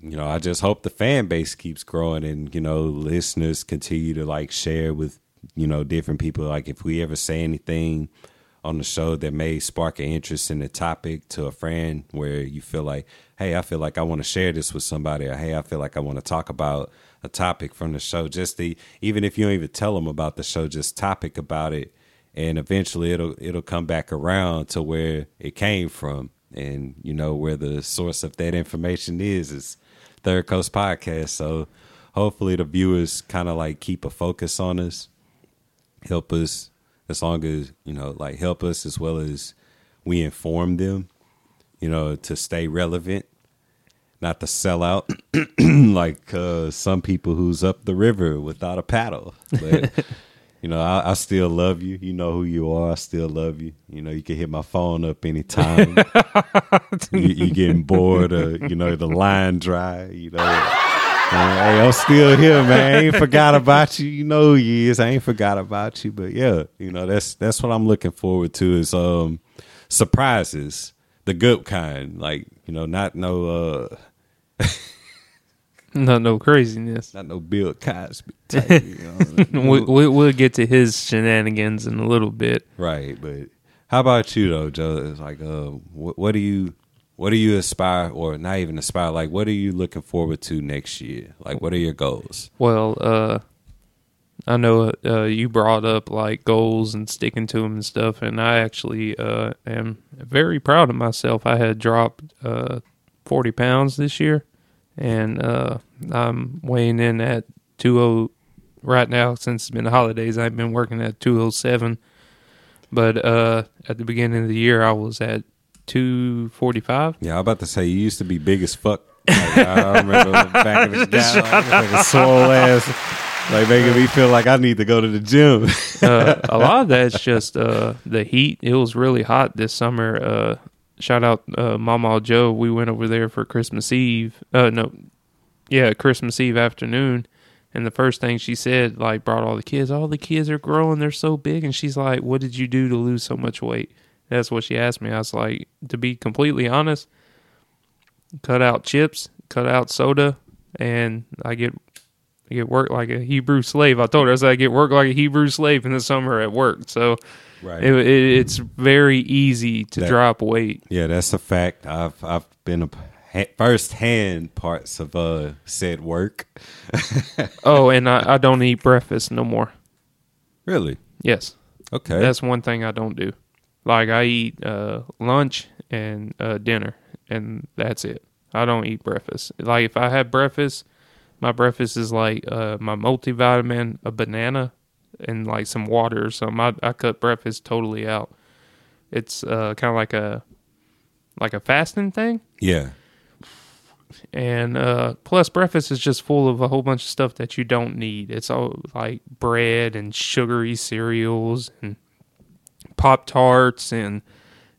you know, I just hope the fan base keeps growing and, you know, listeners continue to like share with, you know, different people. Like if we ever say anything on the show that may spark an interest in the topic to a friend where you feel like, hey, I feel like I want to share this with somebody, or hey, I feel like I want to talk about a topic from the show. Just the even if you don't even tell them about the show, just topic about it, and eventually it'll it'll come back around to where it came from, and you know where the source of that information is is Third Coast Podcast. So hopefully the viewers kind of like keep a focus on us, help us as long as you know like help us as well as we inform them you know to stay relevant not to sell out like uh, some people who's up the river without a paddle. But you know I, I still love you. You know who you are. I still love you. You know you can hit my phone up anytime. You, you getting bored or you know the line dry you know hey, I'm still here, man. I ain't forgot about you. You know who you is. I ain't forgot about you. But yeah, you know, that's that's what I'm looking forward to is um surprises. The good kind. Like, you know, not no uh Not no craziness. Not no Bill Cosby type. you know? we, we, we'll get to his shenanigans in a little bit. Right, but how about you though, Joe? It's like, uh, what, what do you, what do you aspire, or not even aspire? Like, what are you looking forward to next year? Like, what are your goals? Well, uh, I know uh, you brought up like goals and sticking to them and stuff, and I actually uh, am very proud of myself. I had dropped uh, 40 pounds this year, and uh, I'm weighing in at 20 right now. Since it's been the holidays, I've been working at 207. But uh, at the beginning of the year, I was at 245. Yeah, I'm about to say you used to be big as fuck. Like, I remember back in the day, like, like a swole ass, like making me feel like I need to go to the gym. uh, a lot of that's just uh, the heat. It was really hot this summer. Uh, shout out uh, Mama Joe. We went over there for Christmas Eve. Uh, no, yeah, Christmas Eve afternoon. And the first thing she said, like, brought all the kids. All the kids are growing. They're so big. And she's like, "What did you do to lose so much weight?" That's what she asked me. I was like, to be completely honest, cut out chips, cut out soda, and I get I get work like a Hebrew slave. I told her I said I get work like a Hebrew slave in the summer at work. So right. it, it, it's very easy to That- drop weight. Yeah, that's a fact. I've I've been a ha- first hand parts of uh said work. Oh, and I, I don't eat breakfast no more. Really? Yes, Okay. that's one thing I don't do. Like I eat uh, lunch and uh, dinner, and that's it. I don't eat breakfast. Like if I have breakfast, my breakfast is like uh, my multivitamin, a banana, and like some water or something. I, I cut breakfast totally out. It's uh, kind of like a like a fasting thing. yeah. and uh, plus breakfast is just full of a whole bunch of stuff that you don't need. It's all like bread and sugary cereals and pop tarts, and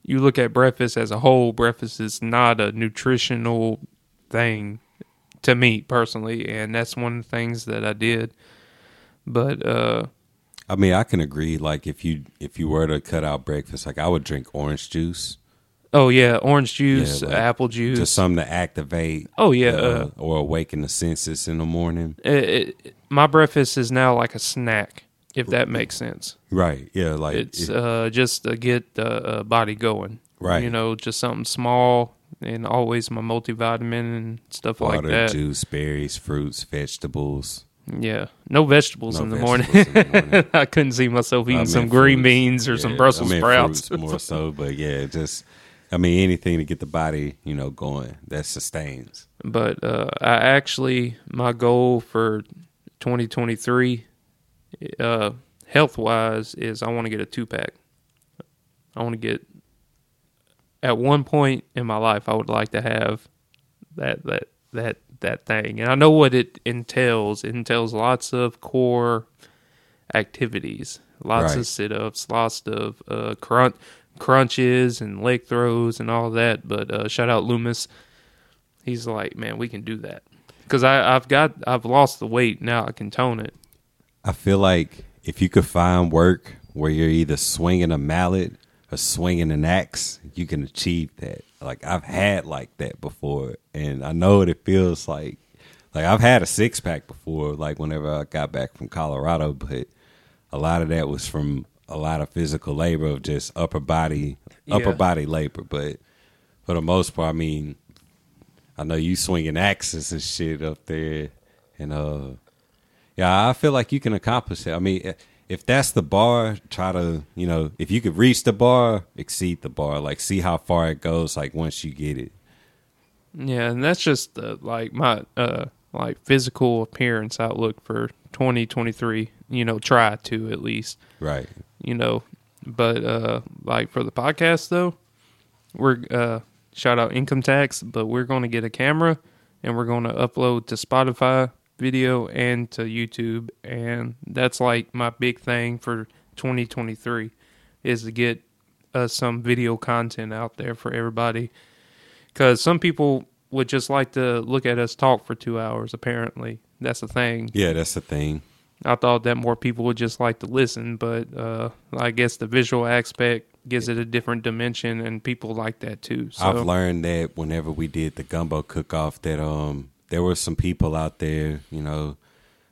you look at breakfast as a whole. Breakfast is not a nutritional thing to me personally, and that's one of the things that I did. But uh, I mean, I can agree. Like, if you if you were to cut out breakfast, like I would drink orange juice, oh yeah, orange juice, Yeah, like, apple juice. just something to activate. oh yeah, uh, uh, or awaken the senses in the morning. it, it, my breakfast is now like a snack, if that makes sense. Right. Yeah. Like it's it- uh, just to get the uh, body going. Right. You know, just something small and always my multivitamin and stuff water, like that. juice, berries, fruits, vegetables. Yeah. No vegetables, No in, the vegetables morning. in the morning. I couldn't see myself eating some meant green beans or some Brussels I sprouts. more so, but yeah, just I mean anything to get the body, you know, going that sustains. but uh, I actually, my goal for 2023, uh, health wise, is I want to get a two pack. I want to get. At one point in my life, I would like to have that that that that thing, and I know what it entails. It entails lots of core activities, lots Right. of sit ups, lots of uh, crunch crunches and leg throws and all that. But uh, shout out Loomis he's like, man, we can do that because I I've got I've lost the weight now. I can tone it. I feel like if you could find work where you're either swinging a mallet or swinging an axe, you can achieve that. Like I've had like that before, and I know what it feels like. Like I've had a six pack before, like whenever I got back from Colorado, but a lot of that was from a lot of physical labor of just upper body, upper Yeah. body labor. But for the most part, I mean, I know you swinging axes and shit up there, and uh, yeah, I feel like you can accomplish it. I mean, if that's the bar, try to, you know, if you could reach the bar, exceed the bar. Like, see how far it goes. Like once you get it. Yeah, and that's just uh, like my uh like physical appearance outlook for 2023. You know, try to at least. Right. You know, but uh like for the podcast though, we're uh shout out income tax, but we're going to get a camera and we're going to upload to Spotify video and to YouTube and that's like my big thing for 2023 is to get uh, some video content out there for everybody cuz some people would just like to look at us talk for 2 hours apparently that's the thing Yeah, that's the thing. I thought that more people would just like to listen, but uh, I guess the visual aspect gives it a different dimension, and people like that too. So I've learned that whenever we did the gumbo cook off, that um there were some people out there, you know,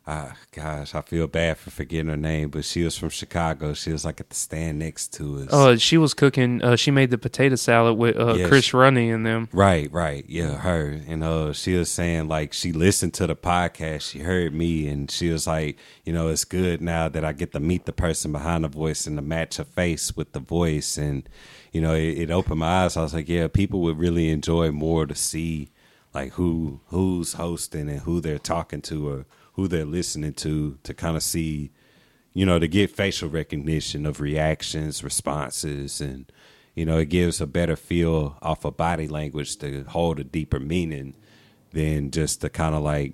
uh, gosh, I feel bad for forgetting her name, but she was from Chicago. She was like at the stand next to us. Oh, she was cooking. Uh, she made the potato salad with uh, Yeah, Chris she- Runny and them. Right, right. Yeah, her. And uh she was saying like she listened to the podcast, she heard me and she was like, you know, it's good now that I get to meet the person behind the voice and to match her face with the voice and you know, it, it opened my eyes. I was like, yeah, people would really enjoy more to see like who who's hosting and who they're talking to or who they're listening to to kind of see you know, to get facial recognition of reactions, responses, and you know, it gives a better feel off of body language to hold a deeper meaning than just to kind of like,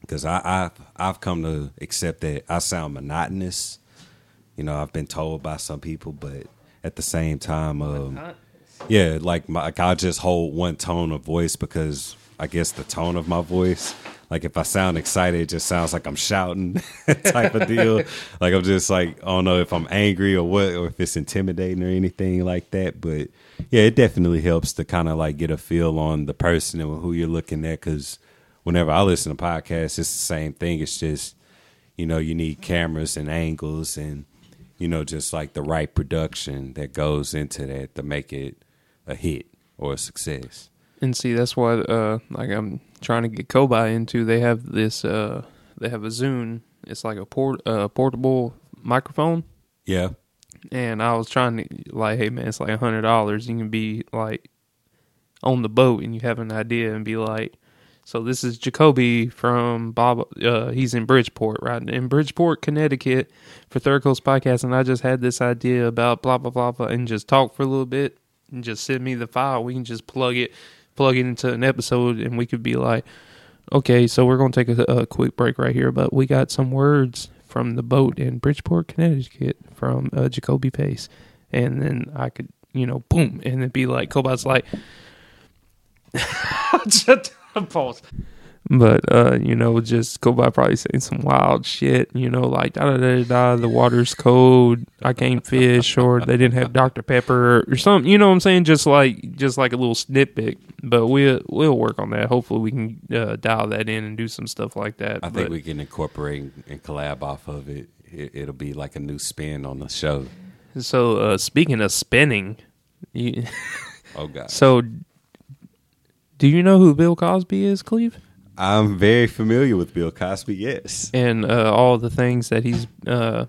because I I've, I've come to accept that I sound monotonous. You know, I've been told by some people, but at the same time, um, yeah, like my, like I just hold one tone of voice because I guess the tone of my voice. Like if I sound excited, it just sounds like I'm shouting type of deal. Like I'm just like I don't know if I'm angry or what, or if it's intimidating or anything like that. But yeah, it definitely helps to kind of like get a feel on the person and who you're looking at. Because whenever I listen to podcasts, it's the same thing. It's just you know you need cameras and angles and you know just like the right production that goes into that to make it a hit or a success. And see, that's what uh, like I'm trying to get Kobai into. They have this. Uh, they have a Zune. It's like a port uh, portable microphone. Yeah, And I was trying to like, hey man, it's like a hundred dollars. You can be like on the boat and you have an idea and be like, so this is Jacoby from Bob. Uh, he's in Bridgeport, right in Bridgeport, Connecticut, for Third Coast Podcast, and I just had this idea about blah blah blah blah, and just talk for a little bit and just send me the file. We can just plug it, plug it into an episode, and we could be like, okay, so we're gonna take a, a quick break right here, but we got some words from the boat in Bridgeport, Connecticut, from uh, Jacoby Pace, and then I could, you know, boom, and it'd be like Cobalt's like, just pause. But uh, you know, just go by probably saying some wild shit, you know, like da da da da. The water's cold. I can't fish, or they didn't have Dr Pepper, or something. You know what I'm saying? Just like just like a little snippet. But we'll we'll work on that. Hopefully, we can uh, dial that in and do some stuff like that. I think But- we can incorporate and collab off of it. it. It'll be like a new spin on the show. So uh, speaking of spinning, you, Oh god, so do you know who Bill Cosby is, Cleve? I'm very familiar with Bill Cosby. Yes, And uh, all the things that he's uh,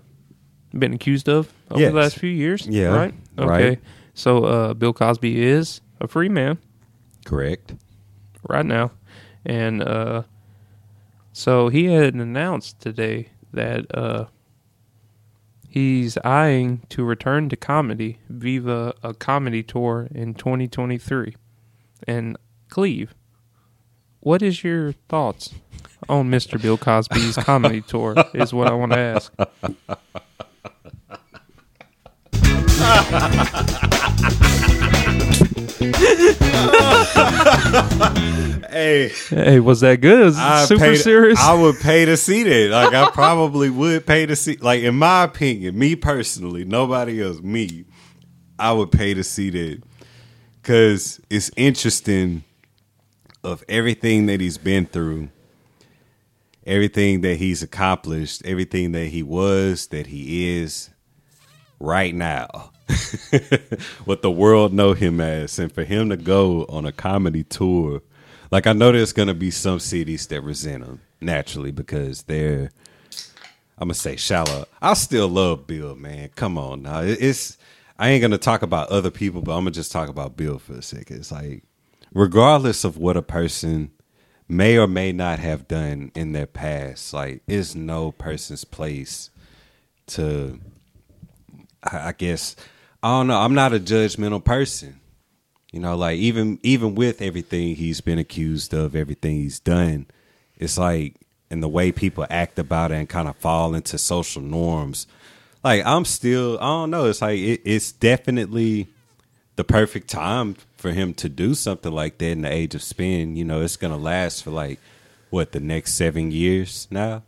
been accused of over Yes. the last few years. Yeah, Right. Okay. right. So uh, Bill Cosby is a free man correct. right now, and uh, so he had announced today that uh, he's eyeing to return to comedy viva a comedy tour in 2023. And Cleve, what is your thoughts on Mr. Bill Cosby's comedy tour? Is what I want to ask. Hey, Hey, was that good? Was I super paid- serious? I would pay to see that. Like I probably would pay to see. Like in my opinion, me personally, nobody else, me, I would pay to see that because it's interesting of everything that he's been through, everything that he's accomplished, everything that he was, that he is right now. what the world know him as. And for him to go on a comedy tour like i know there's gonna be some cities that resent him naturally because they're i'm gonna say shallow. I still love bill man. Come on now. It's i ain't gonna talk about other people but i'm gonna just talk about bill for a second. It's like regardless of what a person may or may not have done in their past like it's no person's place to I guess I don't know. I'm not a judgmental person. You know, like even even with everything he's been accused of, everything he's done, it's like and the way people act about it and kind of fall into social norms. Like I'm still, I don't know. It's like it, it's definitely the perfect time for him to do something like that in the age of spin. You know, it's gonna last for like what the next seven years now.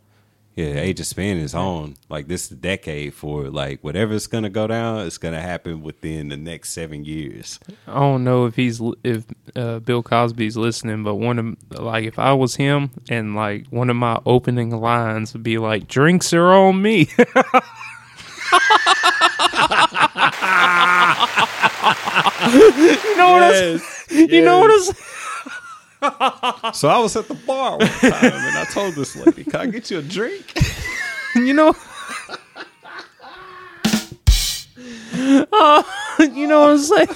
Yeah, Age of Spin is on. Like this is the decade for like whatever's gonna go down, it's gonna happen within the next seven years. I don't know if he's if uh, Bill Cosby's listening, but one of like if I was him and like one of my opening lines would be like, "Drinks are on me." you know what I'm You know what I'm saying? So I was at the bar one time and I told this lady, "Can I get you a drink?" You know. Uh, you know what I'm saying?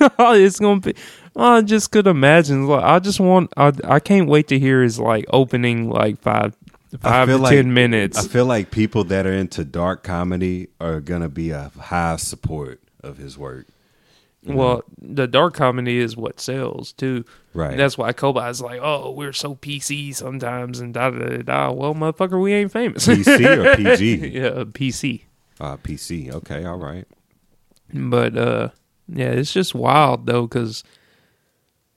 oh, it's gonna be. I just could imagine. Like, I just want. I, I can't wait to hear his like opening like five five to like- ten minutes. I feel like people that are into dark comedy are gonna be a high support of his work. Well, the dark comedy is what sells too. Right. That's why Kobe's like, oh, we're so PC sometimes and da da da da. Well, motherfucker, we ain't famous. PC or PG? yeah, PC. Uh, PC. Okay, all right. But uh, yeah, it's just wild though, because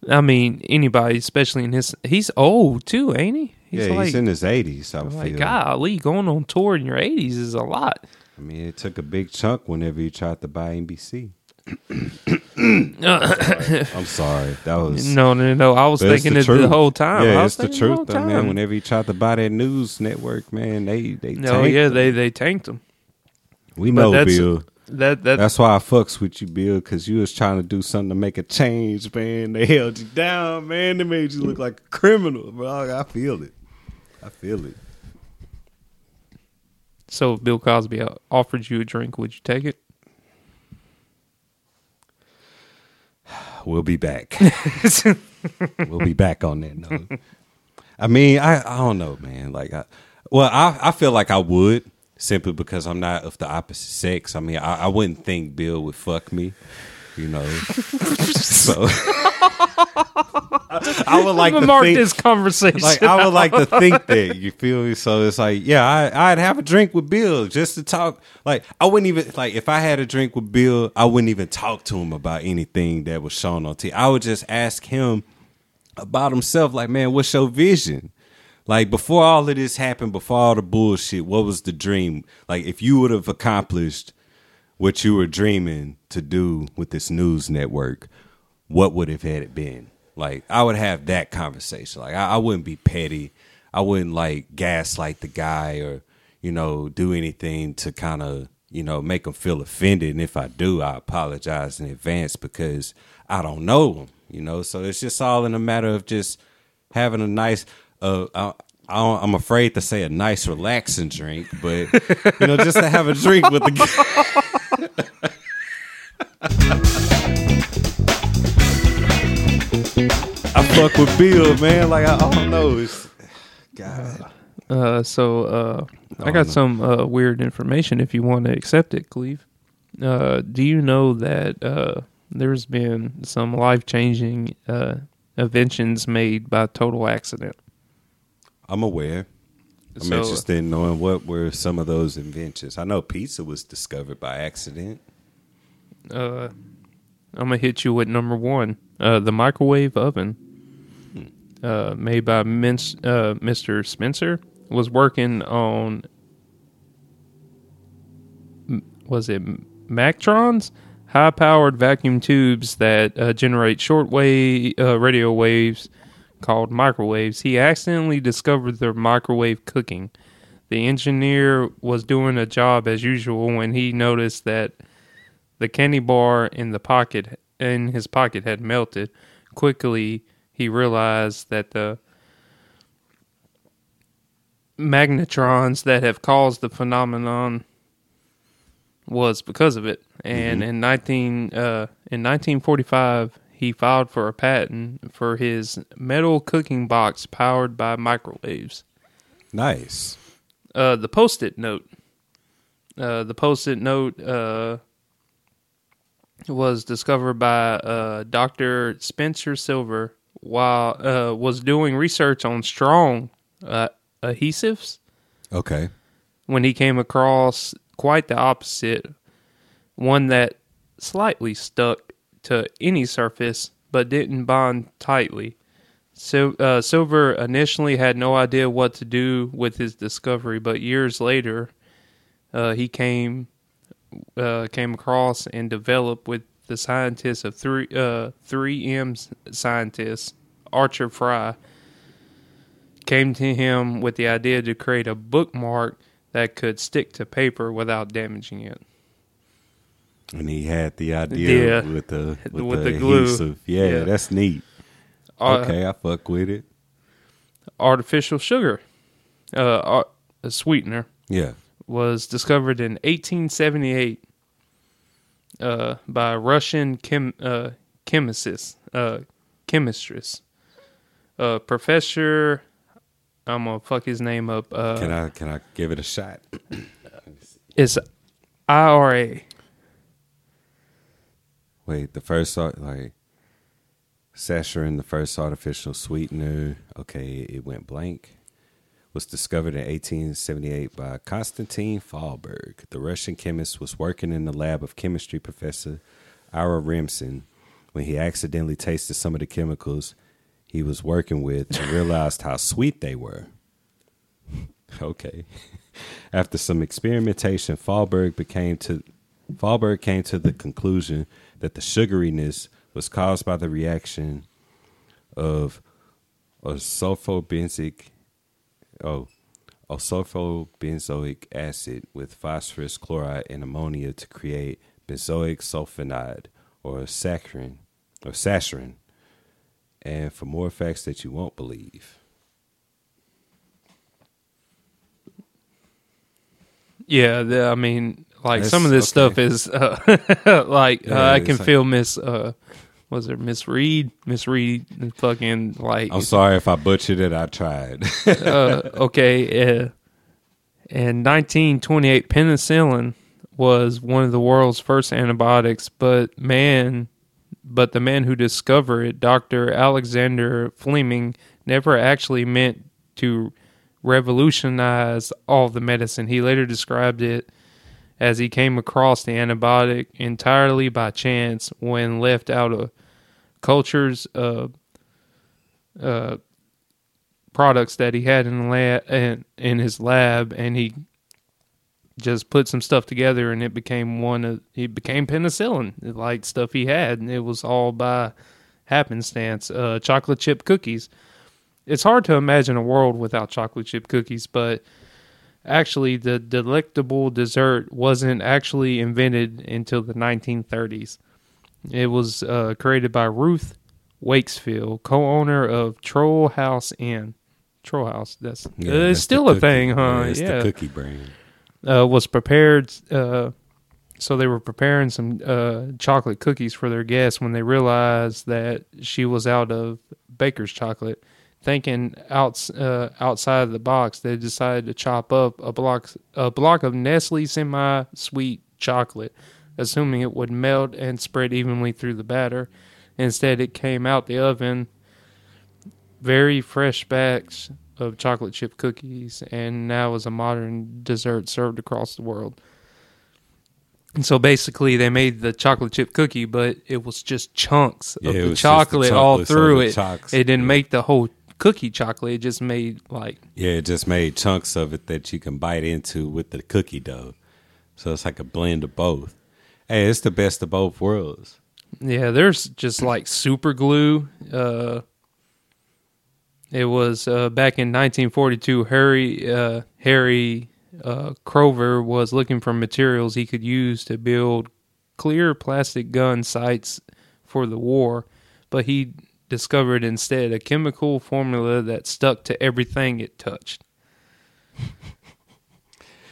I mean, anybody, especially in his, he's old too, ain't he? He's yeah, like, he's in his eighties. I like, feel. golly, going on tour in your eighties is a lot. I mean, it took a big chunk whenever you tried to buy NBC. I'm sorry. That was No, no, no. I was thinking the it the truth. whole time. I Yeah, was it's the truth, whole though, man. Whenever you tried to buy that news network, man, they they No, tanked yeah, them. they they tanked him. we but know, Bill. That that That's why I fucks with you, Bill, because you was trying to do something to make a change, man. They held you down, man. They made you look like a criminal, bro. I feel it. I feel it. so. if Bill Cosby offered you a drink. Would you take it? We'll be back. we'll be back on that note. I mean, I, I don't know, man. Like, I, well, I, I feel like I would simply because I'm not of the opposite sex. I mean, I, I wouldn't think Bill would fuck me, you know. so I would like to gonna mark think, this conversation. like I would like to think that you feel me. So it's like, yeah, I, I'd have a drink with Bill just to talk. Like I wouldn't even like if I had a drink with Bill, I wouldn't even talk to him about anything that was shown on TV. I would just ask him about himself. Like, man, what's your vision? Like before all of this happened, before all the bullshit, what was the dream? Like if you would have accomplished what you were dreaming to do with this news network, what would have had it been? Like I would have that conversation. Like I, I wouldn't be petty. I wouldn't like gaslight the guy or you know do anything to kind of you know make him feel offended. And if I do, I apologize in advance because I don't know him. You know, so it's just all in a matter of just having a nice. Uh, I, I I'm afraid to say a nice relaxing drink, but you know, just to have a drink with the. I fuck with Bill, man. Like I, I don't know. It's God. Uh, so uh, I got some uh, weird information. If you want to accept it, Cleve. Uh, do you know that uh, there's been some life changing uh, inventions made by total accident? I'm aware. I'm So- interested in knowing what were some of those inventions. I know pizza was discovered by accident. Uh, I'm gonna hit you with number one. Uh, the microwave oven, uh, made by Mince, uh, Mr. Spencer, was working on. Was it Mactrons? High-powered vacuum tubes that uh, generate shortwave uh, radio waves called microwaves. He accidentally discovered their microwave cooking. The engineer was doing a job as usual when he noticed that the candy bar in the pocket in his pocket had melted. Quickly, he realized that the magnetrons that have caused the phenomenon was because of it. And in nineteen uh, in nineteen forty five, he filed for a patent for his metal cooking box powered by microwaves. Nice. Uh, the post-it note. Uh, the post-it note uh, was discovered by uh, Dr. Spencer Silver while uh, was doing research on strong uh, adhesives Okay. when he came across quite the opposite, one that slightly stuck to any surface but didn't bond tightly. So, uh, Silver initially had no idea what to do with his discovery, but years later, uh, he came uh, came across and developed with the scientists of three uh, 3M scientists, Arthur Fry, came to him with the idea to create a bookmark that could stick to paper without damaging it. And he had the idea Yeah. with the with, With the, the glue. Yeah, Yeah. that's neat. Uh, okay, I fuck with it. artificial sugar, uh, a sweetener, Yeah. was discovered in 1878 uh, by Russian chem uh, chemist uh, chemistress, uh, Professor. I'm gonna fuck his name up. Uh, Can I can I give it a shot? It's Ira. Wait, the first like saccharin, the first artificial sweetener. Okay, it went blank. Was discovered in 1878 by Konstantin Fahlberg. The Russian chemist was working in the lab of chemistry professor Ira Remsen when he accidentally tasted some of the chemicals he was working with and realized how sweet they were. okay. After some experimentation, Fahlberg became to Fahlberg came to the conclusion that the sugariness was caused by the reaction of a sulfobenzic oh a sulfobenzoic acid with phosphorus chloride and ammonia to create benzoic sulfonide or saccharin or saccharin. And for more facts that you won't believe. Yeah, the, I mean, like That's- some of this okay. stuff is uh, like uh, Yeah, I can like- feel Miss uh, was it Miss Reed? Miss Reed, fucking like i'm sorry if i butchered it i tried uh, okay. Uh, in 1928, penicillin was one of the world's first antibiotics, but man, but the man who discovered it, Dr. Alexander Fleming, never actually meant to revolutionize all the medicine. He later described it as he came across the antibiotic entirely by chance when left out of cultures uh, uh, products that he had in the lab in, in his lab and he just put some stuff together and it became one of it became penicillin like stuff he had and it was all by happenstance uh chocolate chip cookies. It's hard to imagine a world without chocolate chip cookies but actually the delectable dessert wasn't actually invented until the 1930s it was uh, created by ruth Wakefield, co-owner of Toll House Inn. Toll House, that's, Yeah, uh, that's it's still a thing, huh? it's yeah, the cookie brand uh, was prepared. Uh, so they were preparing some uh, chocolate cookies for their guests when they realized that she was out of baker's chocolate. Thinking outs, uh, outside of the box, they decided to chop up a block a block of Nestle semi-sweet chocolate, assuming it would melt and spread evenly through the batter. Instead, it came out the oven very fresh batch of chocolate chip cookies, and now is a modern dessert served across the world. And so basically, they made the chocolate chip cookie, but it was just chunks Yeah, of the just the chocolate all through it. it didn't yeah. make the whole cookie chocolate. It just made like Yeah, it just made chunks of it that you can bite into with the cookie dough. So it's like a blend of both. Hey, it's the best of both worlds. Yeah, there's just like super glue. Uh, it was uh, back in 1942. Harry uh, Harry uh, Coover was looking for materials he could use to build clear plastic gun sights for the war, but he discovered instead a chemical formula that stuck to everything it touched.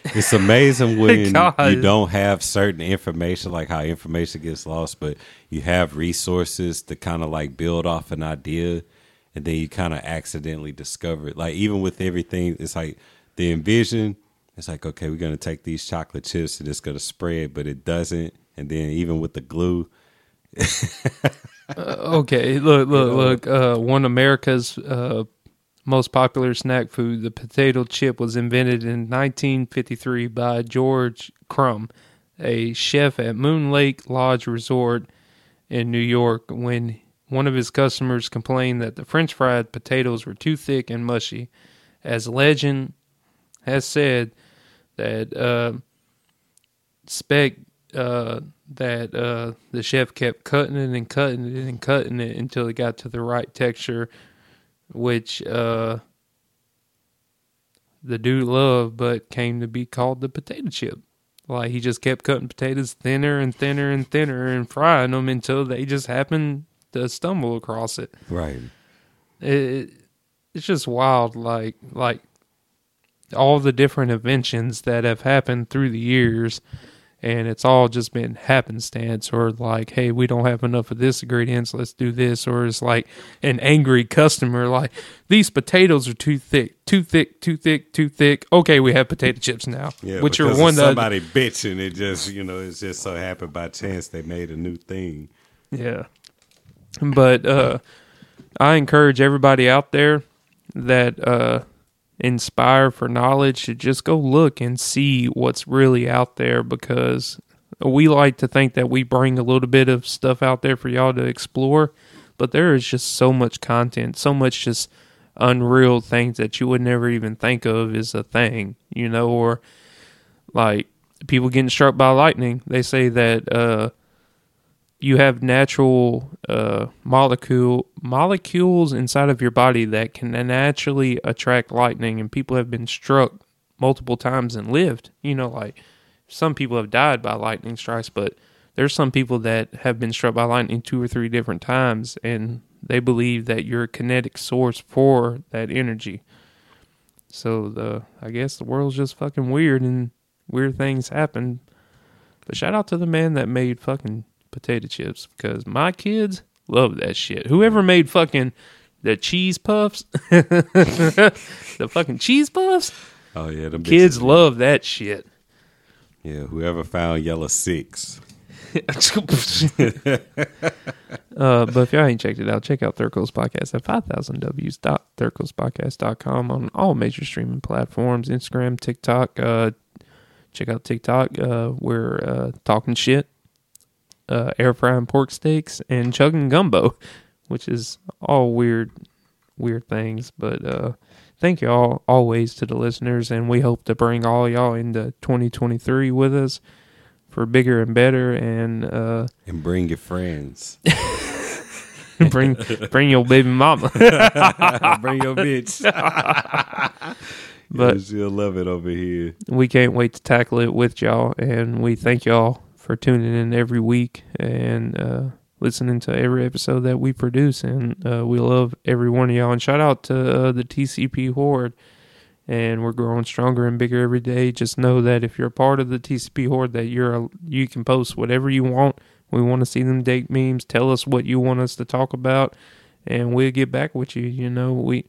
It's amazing when God. you don't have certain information, like how information gets lost, but you have resources to kind of like build off an idea, and then you kind of accidentally discover it. Like even with everything, it's like the envision. It's like okay, we're gonna take these chocolate chips and it's gonna spread, but it doesn't. And then even with the glue, Okay, look, look, look. Uh, one America's uh, most popular snack food, the potato chip, was invented in 1953 by George Crumb, a chef at Moon Lake Lodge Resort in New York. When one of his customers complained that the French fried potatoes were too thick and mushy. As legend has said, that uh, spec uh, that uh, the chef kept cutting it and cutting it and cutting it until it got to the right texture, which uh, the dude loved, but came to be called the potato chip. Like he just kept cutting potatoes thinner and thinner and thinner and frying them until they just happened to stumble across it. Right. It, it's just wild, like like all the different inventions that have happened through the years and it's all just been happenstance or like hey we don't have enough of this ingredients let's do this or it's like an angry customer like these potatoes are too thick too thick too thick too thick okay we have potato chips now Yeah. which are one somebody bitching. It just you know it's just so happened by chance they made a new thing. Yeah. But uh I encourage everybody out there that uh inspire for knowledge to just go look and see what's really out there because we like to think that we bring a little bit of stuff out there for y'all to explore, but there is just so much content, so much just unreal things that you would never even think of is a thing, you know, or like people getting struck by lightning. They say that uh you have natural uh, molecule molecules inside of your body that can naturally attract lightning, and people have been struck multiple times and lived. You know, like some people have died by lightning strikes, but there's some people that have been struck by lightning two or three different times, and they believe that you're a kinetic source for that energy. So the I guess the world's just fucking weird, and weird things happen. But shout out to the man that made fucking potato chips because my kids love that shit. Whoever made fucking the cheese puffs, the fucking cheese puffs, Oh yeah, the kids bitches- love that shit. Yeah, whoever found yellow six. uh, but if y'all ain't checked it out, check out Third Coast podcast at 5000ws.thirdcoastpodcast.com on all major streaming platforms Instagram, TikTok. Uh, check out TikTok. Uh, we're uh, talking shit, uh, air frying pork steaks, and chugging gumbo, which is all weird, weird things. But uh, thank y'all always to the listeners, and we hope to bring all y'all into 2023 with us for bigger and better and. Uh, And bring your friends. bring bring your baby mama. bring your bitch. But- she'll love it over here. we can't wait to tackle it with y'all, and we thank y'all for tuning in every week and uh, listening to every episode that we produce. And uh, we love every one of y'all. And shout out to uh, the TCP Horde. And we're growing stronger and bigger every day. Just know that if you're a part of the TCP Horde, that you're a, you can post whatever you want. We want to see them date memes. Tell us what you want us to talk about, and we'll get back with you. You know, we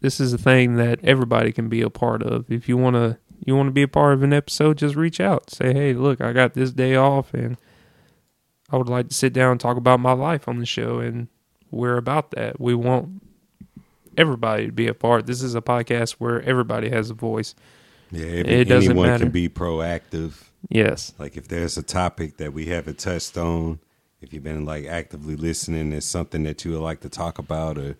this is a thing that everybody can be a part of. If you want to you want to be a part of an episode, just reach out. Say, "Hey, look, I got this day off and I would like to sit down and talk about my life on the show and we're about that. We want everybody to be a part. This is a podcast where everybody has a voice. Yeah, if It doesn't anyone matter. can be proactive. Yes. Like if there's a topic that we haven't touched on, if you've been like actively listening, there's something that you would like to talk about or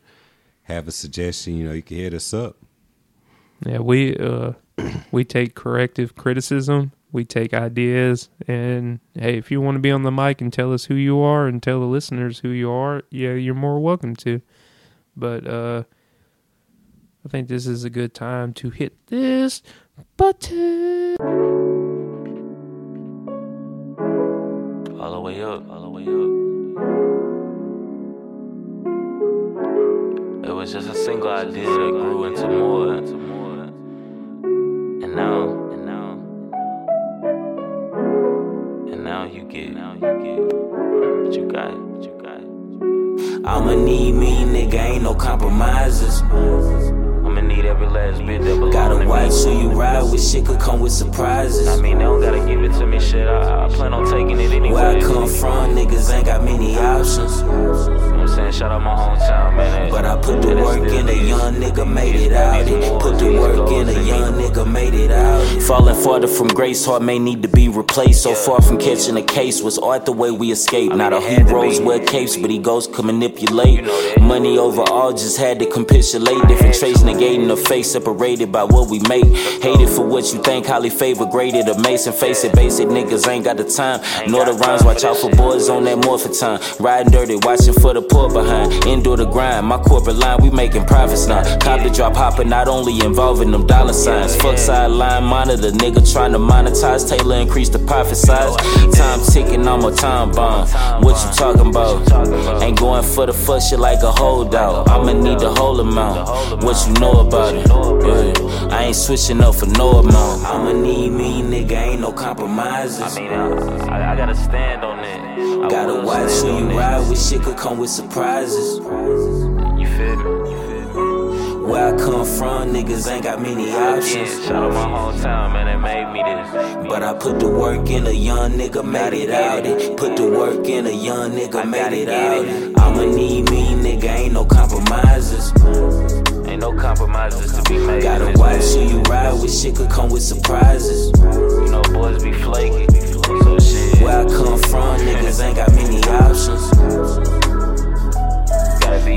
have a suggestion, you know, you can hit us up. Yeah, we uh we take corrective criticism, we take ideas and hey, if you want to be on the mic and tell us who you are and tell the listeners who you are, yeah, you're more welcome to. But uh I think this is a good time to hit this button. All the way up, all the way up. It was just a single idea that grew into more, into more. And now, and now, and now you get, now you get what you got, what you got. I'ma need me, nigga, ain't no compromises. I'ma need every last bit that belongs Got a watch who you ride with, shit could come with surprises. I mean, they don't gotta give it to me, shit. I, I plan on taking it anyway. Where I come from, niggas ain't got many options. You know what I'm saying? Shout out my hometown, man. But I put the work in, a young nigga made it out needs Put the work in, a young nigga made it out. Falling farther from grace, heart may need to be replaced. So far from catching a case, was art the way we escape? Not all heroes wear capes, but he goes can manipulate. Money overall, just had to capitulate. Different traits negating the face, separated by what we make. Hated for what you think, highly favored, graded, a mason. Face it, basic niggas ain't got the time. Nor the rhymes, watch out for boys on that morphin' time. Riding dirty, watching for the poor behind. Endure the grind, my corporate line, we making profits now. Cop the drop hopping, not only involving them dollar signs. Fuck sideline monitor, nigga trying to monetize. Taylor increase the profit size. Time ticking, I'm a time bomb. What you talking about? Ain't going for the fuck shit like a holdout. I'ma need the whole amount. What you know about it? Yeah. I ain't switching up for no amount. I'ma need me, nigga, ain't no compromises. I mean, uh, I, I gotta stand on it. Gotta watch who you ride with, shit could come with surprises. You feel me? You feel me? Where I come from, niggas ain't got many options. Yeah, shout out my hometown, man. That made me this. But I put the work in, a young nigga made it out it. Put the work in, a young nigga made it out it. I'ma need me, nigga, ain't no compromises. Ain't no compromises to be made. Gotta watch who you ride with, shit could come with surprises. You know, boys be flaky. Where I come from, niggas ain't got many options.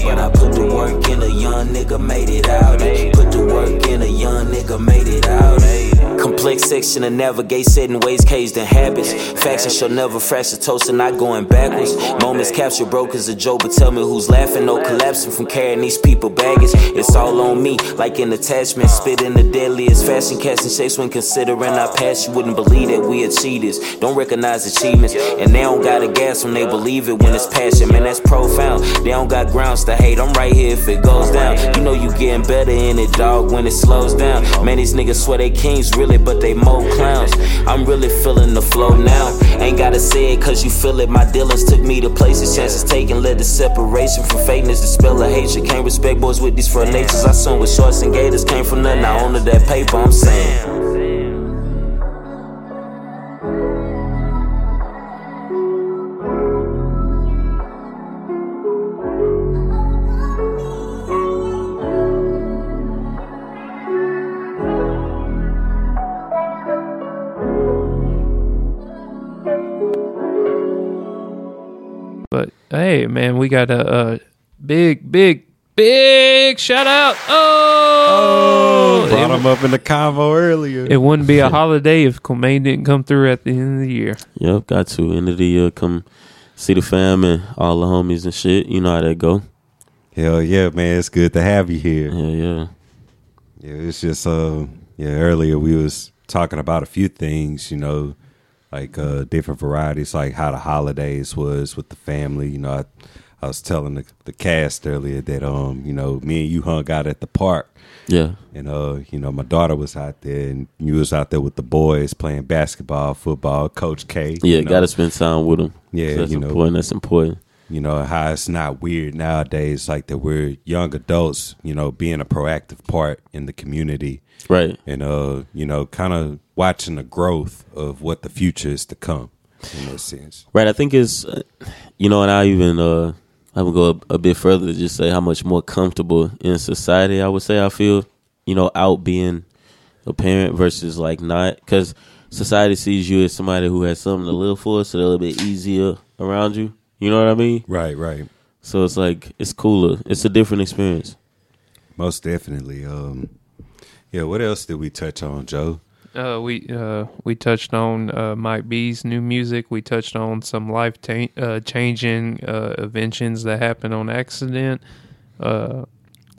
But I put the work in, a young nigga made it out. Put the work in, a young nigga made it out. Complex section to navigate, setting ways, caged in habits. Factions shall never fracture, toasting, not going backwards. Moments capture brokers a joke, but tell me who's laughing. No collapsing from carrying these people baggage. It's all on me, like an attachment. Spit in the deadliest fashion, casting shapes when considering our past. You wouldn't believe that we are cheaters. Don't recognize achievements, and they don't got a gas when they believe it when it's passion. Man, that's profound. They don't got grounds to hate. I'm right here if it goes down. You know you getting better in it, dog, when it slows down. Man, these niggas swear they kings, really, but they mo clowns. I'm really feeling the flow now. Ain't gotta say it, cause you feel it. My dealings took me to places, chances taken, led to separation from fakeness, the spell of hatred. Can't respect boys with these fur natures. I swim with shorts and gators, came from nothing. I own that paper, I'm saying. But hey, man, we got a, a big, big, big shout out. Oh, Brought him up in the convo earlier. it wouldn't be a holiday if Comaine didn't come through at the end of the year. Yep, got to end of the year. Come see the fam and all the homies and shit. You know how that go. Hell yeah, man. It's good to have you here. Yeah, yeah. Yeah, it's just uh yeah, earlier we was talking about a few things, you know, like uh different varieties, like how the holidays was with the family. You know, I I was telling the, the cast earlier that um, you know, me and you hung out at the park Yeah. and uh, you know, my daughter was out there and you was out there with the boys playing basketball, football, Coach K. Yeah, you know, gotta spend time with them. Yeah, that's you know. important. That's important. you know, how it's not weird nowadays, like that we're young adults, you know, being a proactive part in the community Right. and uh, you know, kind of watching the growth of what the future is to come in that sense. Right. I think it's, uh, you know, and I even, uh, I would go a, a bit further to just say how much more comfortable in society I would say I feel, you know, out being a parent versus like not. Because society sees you as somebody who has something to live for, so they're a little bit easier around you. You know what I mean? Right, right. So it's like, it's cooler. It's a different experience. Most definitely. Um yeah, what else did we touch on, Joe? Uh, we uh, we touched on uh, Mike B's new music. We touched on some life ta- uh, changing uh, inventions that happened on accident. Uh,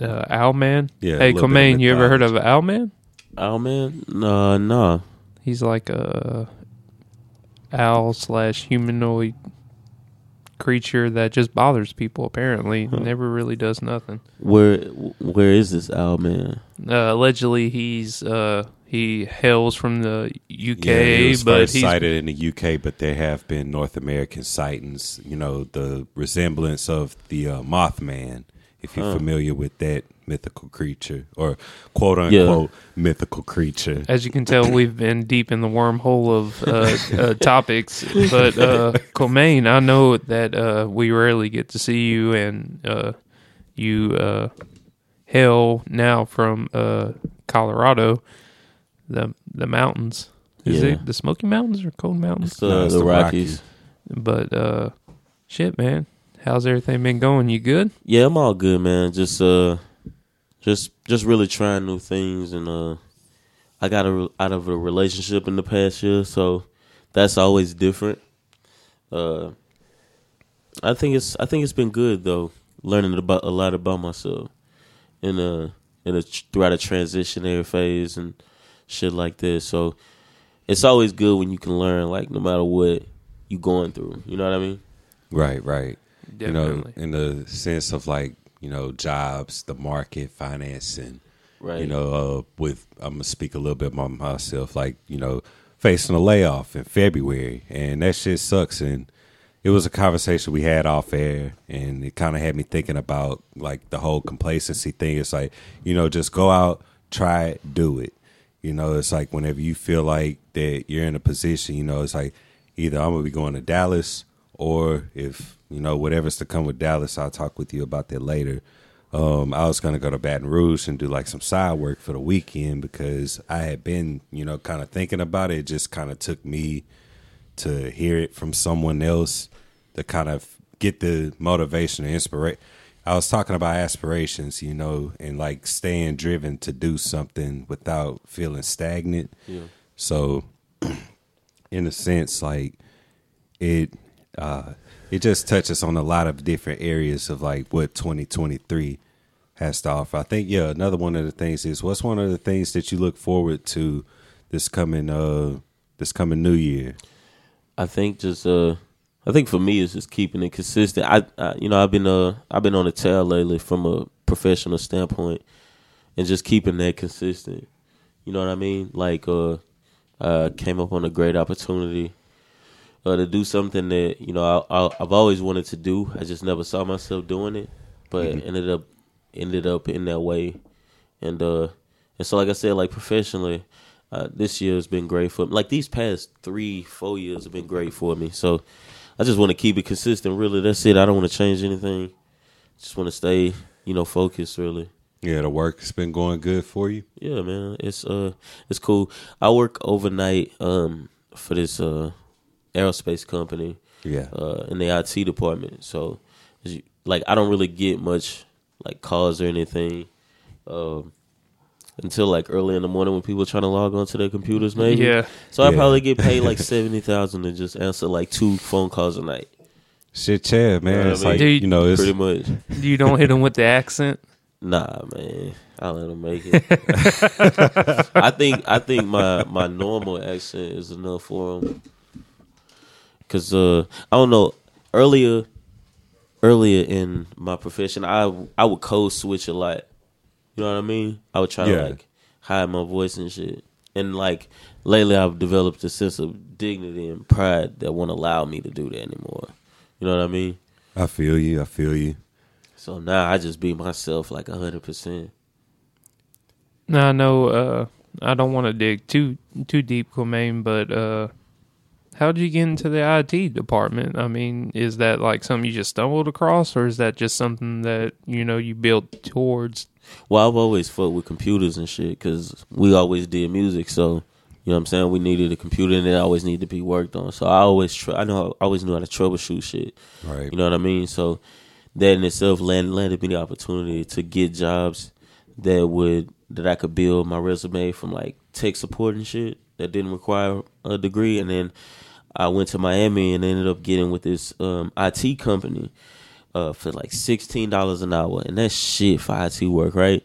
uh, Owlman. Yeah, Hey, little bit of you ever heard of Owlman? Oh man, no, no. He's like a owl slash humanoid creature that just bothers people. Apparently, never really does nothing. Where where is this owl man? Uh, allegedly, he's uh, he hails from the UK, yeah, it was but first he's sighted in the UK, but there have been North American sightings. You know, the resemblance of the uh, Mothman, if you're familiar with that mythical creature or quote unquote mythical creature. As you can tell, we've been deep in the wormhole of uh, uh, topics. But uh, Comaine, I know that uh, we rarely get to see you, and uh, you uh, hail now from uh, Colorado. The the mountains. Is Yeah. it the Smoky Mountains or Cold Mountains? It's, uh, No, it's the the Rockies. But uh, shit, man, how's everything been going? You good? Yeah, I'm all good, man. Just uh, just just really trying new things, and uh, I got a, out of a relationship in the past year, so that's always different. Uh, I think it's I think it's been good though, learning about a lot about myself in a in a throughout a transitionary phase and shit like this. So it's always good when you can learn, like no matter what you going through. You know what I mean? Right, right. Definitely. You know, in the sense of like, you know, jobs, the market, financing, Right. you know, uh, with I'm gonna speak a little bit about myself, like you know, facing a layoff in February, and that shit sucks. And it was a conversation we had off air, and it kind of had me thinking about like the whole complacency thing. It's like you know, just go out, try it, do it. You know, it's like whenever you feel like that you're in a position, you know, it's like either I'm gonna be going to Dallas, or if you know whatever's to come with Dallas, I'll talk with you about that later. Um, I was gonna go to Baton Rouge and do like some side work for the weekend because I had been, you know, kind of thinking about it. It just kind of took me to hear it from someone else to kind of get the motivation and inspiration. I was talking about aspirations, you know, and like staying driven to do something without feeling stagnant. Yeah. So, in a sense, like it, uh, it just touches on a lot of different areas of like what 2023 has to offer. I think, yeah, another one of the things is what's one of the things that you look forward to this coming, uh, this coming new year. I think just uh I think for me it's just keeping it consistent. I, I you know I've been uh I've been on a tail lately from a professional standpoint, and just keeping that consistent. You know what I mean? Like uh, uh came up on a great opportunity uh, to do something that you know I, I I've always wanted to do. I just never saw myself doing it, but ended up ended up in that way, and uh and so like I said, like professionally. Uh, this year has been great for me. Like these past three, four years have been great for me. So I just want to keep it consistent. Really, that's it. I don't want to change anything. Just want to stay, you know, focused. Really. Yeah, the work has been going good for you. Yeah, man. It's uh, it's cool. I work overnight um for this uh aerospace company Yeah. uh in the IT department. So like I don't really get much like calls or anything. Um. Until like early in the morning when people are trying to log on to their computers, maybe. Yeah. So I Yeah. probably get paid like seventy thousand to just answer like two phone calls a night. Shit, yeah, man. You know it's I mean? like Dude, you know, it's Pretty much. You don't hit them with the accent. Nah, man. I let them make it. I think I think my my normal accent is enough for them. Cause uh, I don't know. Earlier, earlier in my profession, I I would code switch a lot. You know what I mean? I would try Yeah. to like hide my voice and shit. And like lately, I've developed a sense of dignity and pride that won't allow me to do that anymore. You know what I mean? I feel you. I feel you. So now I just be myself like hundred percent. Now I know uh, I don't want to dig too too deep, Comaine, but uh, how did you get into the IT department? I mean, is that like something you just stumbled across, or is that just something that you know you built towards? Well, I've always fucked with computers and shit because we always did music. So, you know what I'm saying? We needed a computer and it always needed to be worked on. So I always, tr- I know, I always knew how to troubleshoot shit. Right. You know what I mean? So that in itself land, landed me the opportunity to get jobs that would, that I could build my resume from like tech support and shit that didn't require a degree. And then I went to Miami and ended up getting with this um, IT company uh, for like sixteen dollars an hour, and that's shit for IT work, right?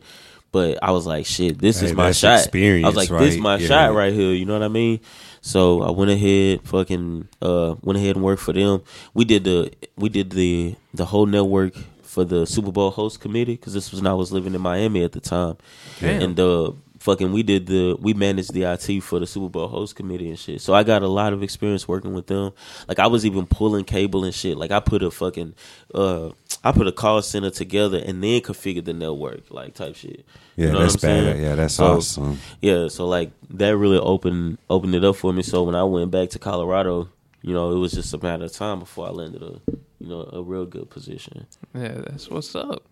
But I was like, shit, this Hey, is my shot. I was like, this right? my Yeah. shot right here. You know what I mean? So I went ahead, fucking, uh, went ahead and worked for them. We did the we did the the whole network for the Super Bowl host committee because this was when I was living in Miami at the time, Damn. and uh, fucking we did the we managed the IT for the Super Bowl host committee and shit. So I got a lot of experience working with them. Like I was even pulling cable and shit. Like I put a fucking uh I put a call center together and then configured the network like type shit. Yeah, You know that's what I'm saying? bad. Yeah, that's So, awesome. Yeah, so like that really opened opened it up for me. So when I went back to Colorado, you know, it was just a matter of time before I landed a you know a real good position. Yeah, that's what's up.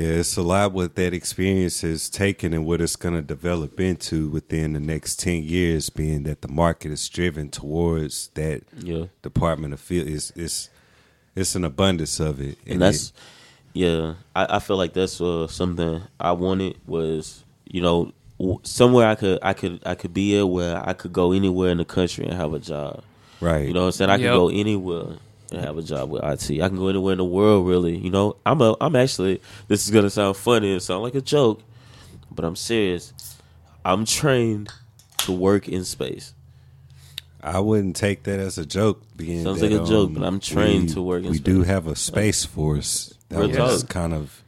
Yeah, it's a lot what that experience has taken and what it's going to develop into within the next 10 years, being that the market is driven towards that Yeah. department of field. It's, it's, it's an abundance of it. and that's yeah I, I feel like that's uh, something i wanted was you know somewhere i could i could i could be at where i could go anywhere in the country and have a job right. you know what i'm saying i Yep. could go anywhere and have a job with it i can go anywhere in the world really you know i'm a i'm actually this is gonna sound funny and sound like a joke but i'm serious i'm trained to work in space I wouldn't take that as a joke. Being Sounds that, like a joke, um, but I'm trained we- to work in We space. do have a space force that Real was talk. kind of,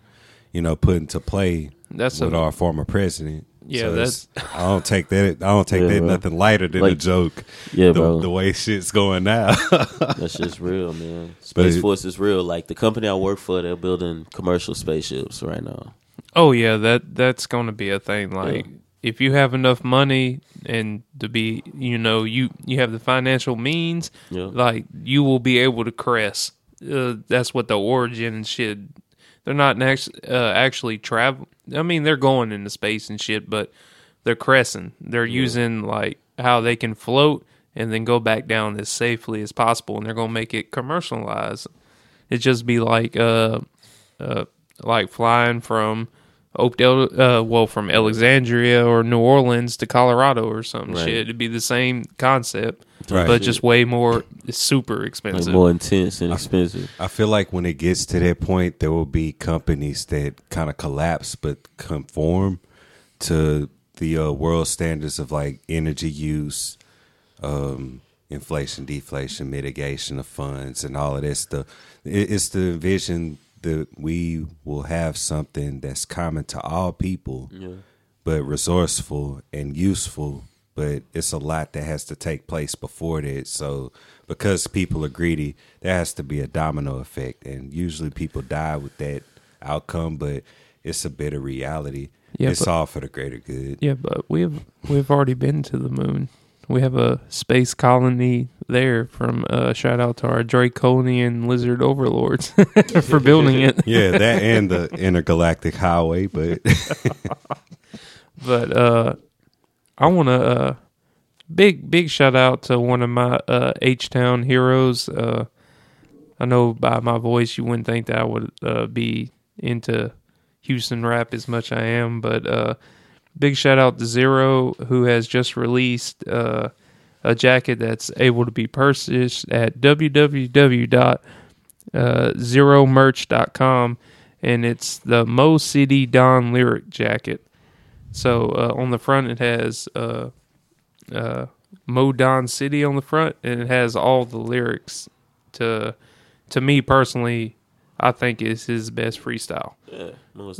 you know, put into play That's with a- our former president. Yeah, So that's- I don't take that. I don't take Yeah, that bro. nothing lighter than a joke. yeah the, bro the way shit's going now. That's just real, man. Space it- Force is real. Like the company I work for, they're building commercial spaceships right now. Oh yeah, that that's going to be a thing. Like Yeah. if you have enough money and to be, you know, you you have the financial means, Yeah. like you will be able to crest. Uh, that's what the origin and shit. They're not next, uh, actually travel. I mean, they're going into space and shit, but they're cresting. They're using like how they can float and then go back down as safely as possible, and they're gonna make it commercialized. It just be like uh, uh, like flying from Oakdale, uh, well, from Alexandria or New Orleans to Colorado or some Right. shit. It'd be the same concept, Right. but just way more super Like expensive. more intense and expensive. I feel like when it gets to that point, there will be companies that kind of collapse but conform to the uh, world standards of like energy use, um, inflation, deflation, mitigation of funds, and all of that stuff. It, it's the vision that we will have something that's common to all people, but resourceful and useful. But it's a lot that has to take place before that. So, because people are greedy, there has to be a domino effect, and usually people die with that outcome. But it's a bit of reality. Yeah, it's but- all for the greater good. Yeah, but we've we've already been to the moon. We have a space colony there. From uh, shout out to our Draconian lizard overlords for building it. Yeah, that and the intergalactic highway. But But uh, I want to uh, big big shout out to one of my uh, H Town heroes. Uh, I know by my voice you wouldn't think that I would uh, be into Houston rap as much I am, but uh, big shout out to Z-Ro who has just released uh, a jacket that's able to be purchased at www.zeromerch.com and it's the Mo City Don lyric jacket. So uh, on the front it has uh, uh, Mo Don City on the front, and it has all the lyrics. To to me personally, I think is his best freestyle, Yeah,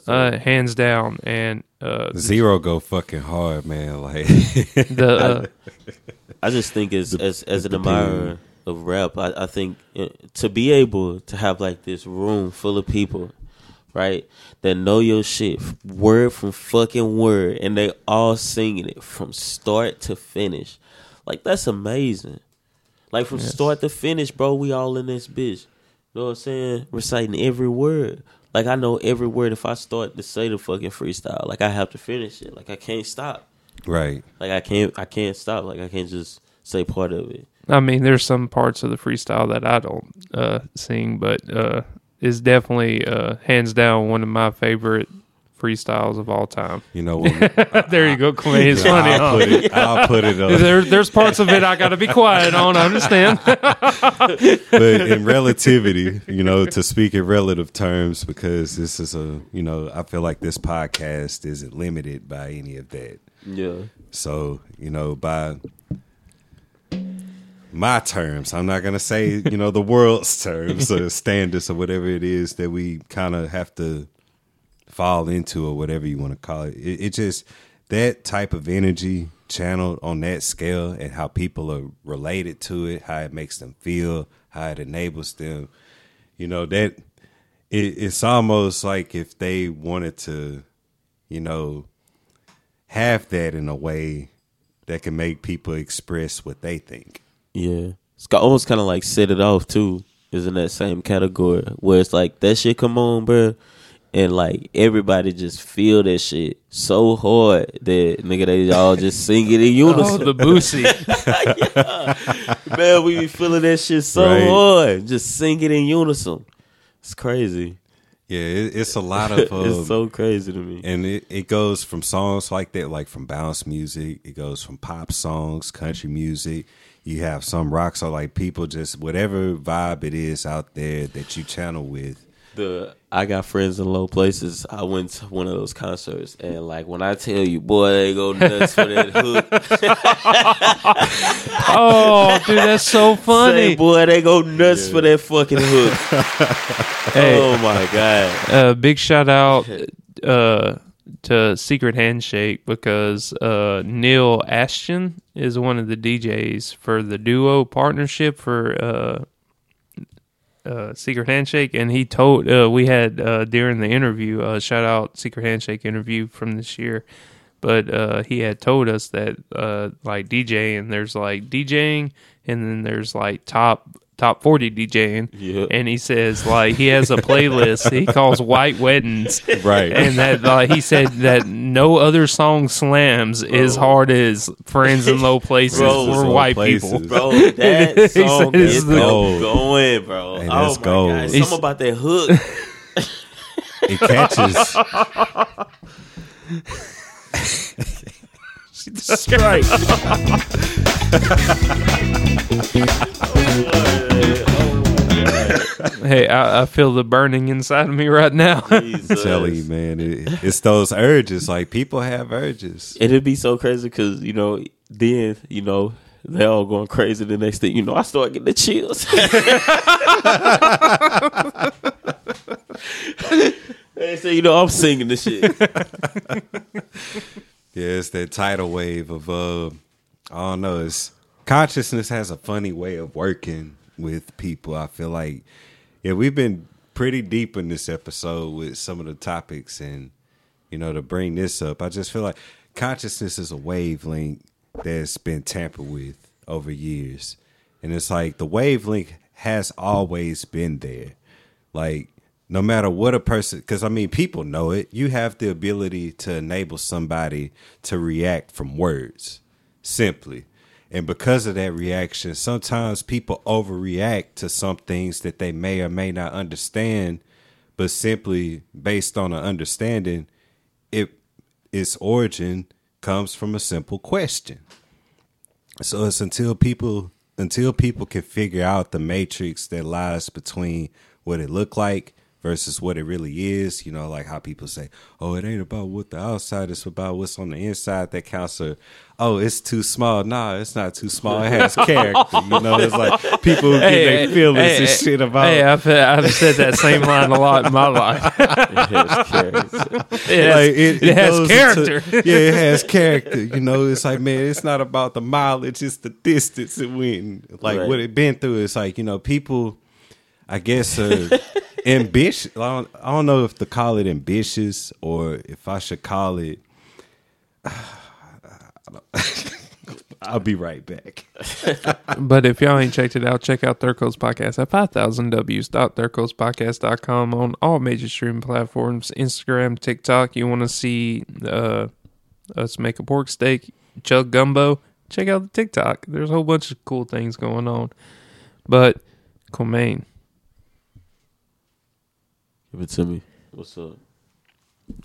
uh, hands down. And uh, Z-Ro go fucking hard, man. Like the uh, I just think as as as an admirer of rap, I, I think uh, to be able to have like this room full of people, right, that know your shit word from fucking word, and they all singing it from start to finish, like that's amazing. Like from start to finish, bro, we all in this bitch. You know what I'm saying? Reciting every word. Like I know every word. If I start to say the fucking freestyle, like I have to finish it. Like I can't stop. right. Like I can't I can't stop. Like I can't just say part of it. I mean, there's some parts of the freestyle that I don't uh, sing, but uh, it's definitely uh, hands down one of my favorite freestyles of all time. You know, when, there you go, Queen. It's funny. I'll huh? put it. I'll put it on. There, there's parts of it I got to be quiet on. I understand. but in relativity, you know, to speak in relative terms, because this is a, you know, I feel like this podcast isn't limited by any of that. Yeah. So, you know, by my terms, I'm not going to say, you know, the world's terms or standards or whatever it is that we kind of have to fall into or whatever you want to call it. it. It just, that type of energy channeled on that scale and how people are related to it, how it makes them feel, how it enables them, you know, that it, it's almost like if they wanted to, you know, have that in a way that can make people express what they think. Yeah. It's almost kind of like set it off too. Is in that same category where it's like that shit come on, bro. And like everybody just feel that shit so hard that nigga they all just sing it in Oh, unison. the Boosie. Man, we be feeling that shit so Right. hard. Just sing it in unison. It's crazy. Yeah, it, it's a lot of um, it's so crazy to me. and it, it goes from songs like that, like from bounce music. It goes from pop songs, country music. You have some rock, so like people just whatever vibe it is out there that you channel with. The I got friends in low places. I went to one of those concerts, and like when I tell you, boy, they go nuts for that hook. oh, dude, that's so Say, funny. boy, they go nuts for that fucking hook. Hey. Oh my god! Uh, big shout out uh, to Secret Handshake because uh, Neil Ashton is one of the DJs for the duo partnership for uh, Secret Handshake, and he told uh, we had uh, during the interview, uh, shout out Secret Handshake interview from this year. But uh, he had told us that uh, like DJing, and there's like DJing, and then there's like top top forty DJing, Yeah. and he says like he has a playlist he calls White Weddings, Right. and that like, he said that no other song slams as hard as Friends in Low Places Bro, for white Places. people. Bro, that He song it's is the- go- going, bro. Hey, oh that's my gold. god, something about that hook. It catches. right. Hey, I, I feel the burning inside of me right now. Jesus. telling you, man, it, it's those urges. Like people have urges. It'd be so crazy because you know, then you know they all going crazy. The next thing you know, I start getting the chills. they say, you know, I'm singing this shit. Yeah, it's that tidal wave of uh I don't know, it's consciousness has a funny way of working with people. I feel like yeah, we've been pretty deep in this episode with some of the topics and you know, to bring this up, I just feel like consciousness is a wavelength that's been tampered with over years. And it's like the wavelength has always been there. Like no matter what a person because i mean people know it you have the ability to enable somebody to react from words simply and because of that reaction sometimes people overreact to some things that they may or may not understand but simply based on an understanding it its origin comes from a simple question. So it's until people until people can figure out the matrix that lies between what it looked like versus what it really is. You know, like how people say, "Oh, it ain't about what the outside; it's about what's on the inside that counts." Or, "Oh, it's too small." Nah, it's not too small. It has character. You know, it's like people who get their feelings hey, and hey, shit about. Hey, I've, I've said that same line a lot in my life. It has, character. like it, has character. into- yeah, it has character. You know, it's like man, it's not about the mileage; it's the distance it went. Like Right. what it been through. It's like you know, people. I guess uh, ambitious. I don't, I don't know if to call it ambitious or if I should call it. I'll be right back. But if y'all ain't checked it out, check out Third Coast Podcast at 5000ws.thirdcoastpodcast.com on all major streaming platforms Instagram, TikTok. You want to see uh, us make a pork steak, chug gumbo? Check out the TikTok. There's a whole bunch of cool things going on. But, Comaine, Give it to me. What's up?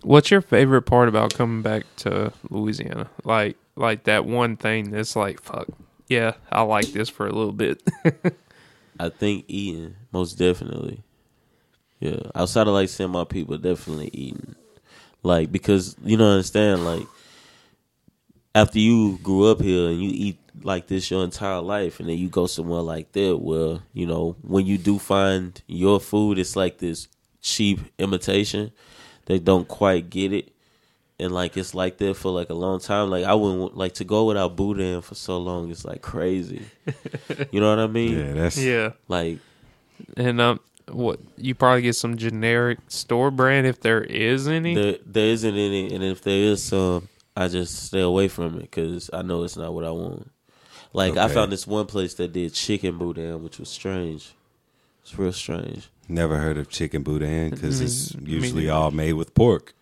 what's your favorite part about coming back to Louisiana? Like, like that one thing that's like, fuck, yeah, I like this for a little bit. I think eating, most definitely. Yeah, outside of like seeing my people, definitely eating. Like because you don't understand, like after you grew up here and you eat like this your entire life, and then you go somewhere like that, where you know when you do find your food, it's like this cheap imitation. They don't quite get it, and like it's like that for like a long time. Like I wouldn't like to go without boudin for so long. It's like crazy. you know what I mean? Yeah, that's yeah. Like And um, what you probably get some generic store brand if there is any. there there isn't any, and if there is some, I just stay away from it because I know it's not what I want. Like I found this one place that did chicken boudin, which was strange. It's real strange. Never heard of chicken boudin because it's Mm, me usually neither. all made with pork.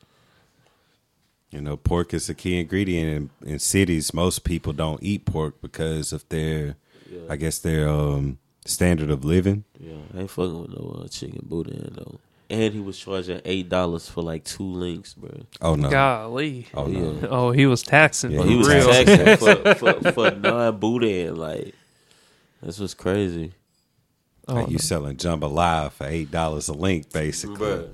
You know, pork is a key ingredient in, in cities. Most people don't eat pork because of their, I guess, their um, standard of living. Yeah, I ain't fucking with no uh, chicken boudin though. And he was charging eight dollars for like two links, bro. Oh no! Golly. Oh no! Yeah. Oh, he was taxing. Yeah, for he was real. taxing for, for, for non boudin. Like that's what's crazy, Oh, Like you no. selling jambalaya for eight dollars a link, basically. bro.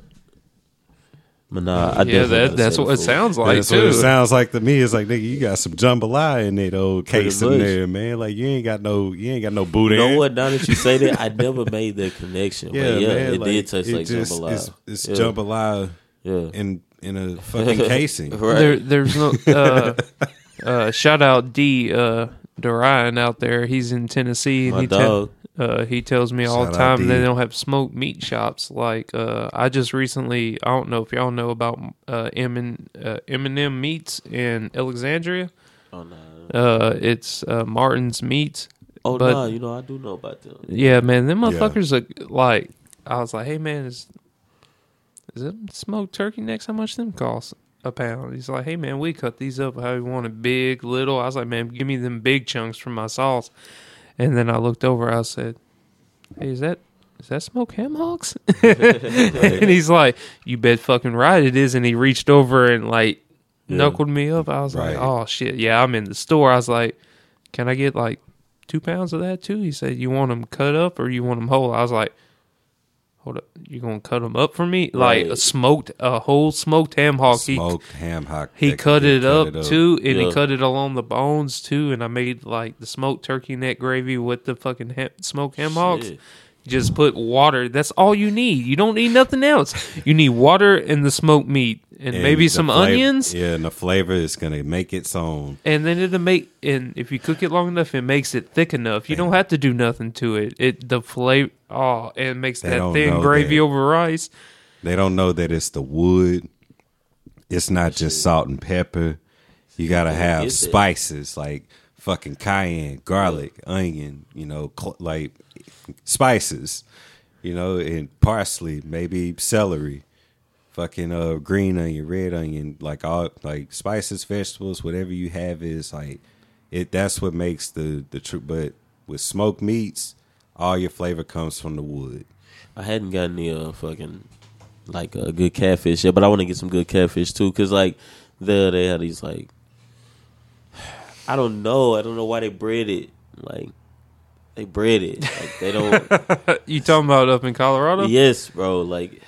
But nah, I yeah, that, that's what it food. sounds like That's too. what it sounds like to me. It's like nigga, you got some jambalaya in that old case in there, man. Like you ain't got no, you ain't got no boudin. You know what? Now that you say that, I never made that connection. Yeah, but yeah, man. it like, did taste it like just- jambalaya. It's, it's yeah. jambalaya Yeah, in in a fucking casing. right. There, there's no uh, uh, shout out D uh, Dorian out there. He's in Tennessee. My he te- dog. Uh, he tells me all Shout the time D. they don't have smoked meat shops. Like uh, I just recently, I don't know if y'all know about uh, M uh, M&M Meats in Alexandria. Oh no. Uh, it's uh, Martin's Meats. Oh but- no, you know I do know about them. Yeah, man, them Yeah. motherfuckers are like. I was like, hey man, is is it smoked turkey necks? How much them cost a pound? He's like, hey man, we cut these up how you want it, big, little. I was like, man, give me them big chunks for my sauce. And then I looked over. I said, hey, is that is that smoked ham hocks? and he's like, you bet fucking right it is. And he reached over and like Yeah. knuckled me up. I was like, oh shit, yeah, I'm in the store. I was like, can I get like two pounds of that too? He said, you want them cut up or you want them whole? I was like, hold up, you gonna cut them up for me? Like a smoked, a whole smoked ham hock. He Smoked ham hock. he that cut can it up, too, and Yeah. he cut it along the bones too. And I made like the smoked turkey neck gravy with the fucking ham, smoked ham hocks. Shit. Just put water. That's all you need. You don't need nothing else. You need water and the smoked meat, and, And maybe some flavor- onions. Yeah, and the flavor is gonna make its own. And then it'll make, and if you cook it long enough, it makes it thick enough. You don't have to do nothing to it. It the flavor, oh, and it makes They that thin gravy that. over rice. They don't know that it's the wood. It's not just salt and pepper. You gotta have spices like fucking cayenne, garlic, onion. You know, cl- like spices. You know, and parsley, maybe celery, fucking uh green onion, red onion, like all like spices, vegetables, whatever you have is like it. That's what makes the the true. But with smoked meats, all your flavor comes from the wood. I hadn't gotten the uh, fucking like a good catfish yet, but I want to get some good catfish too. Cause like there they had these like I don't know, I don't know why they bred it like they bred it like they don't. you talking about up in Colorado? yes, bro, like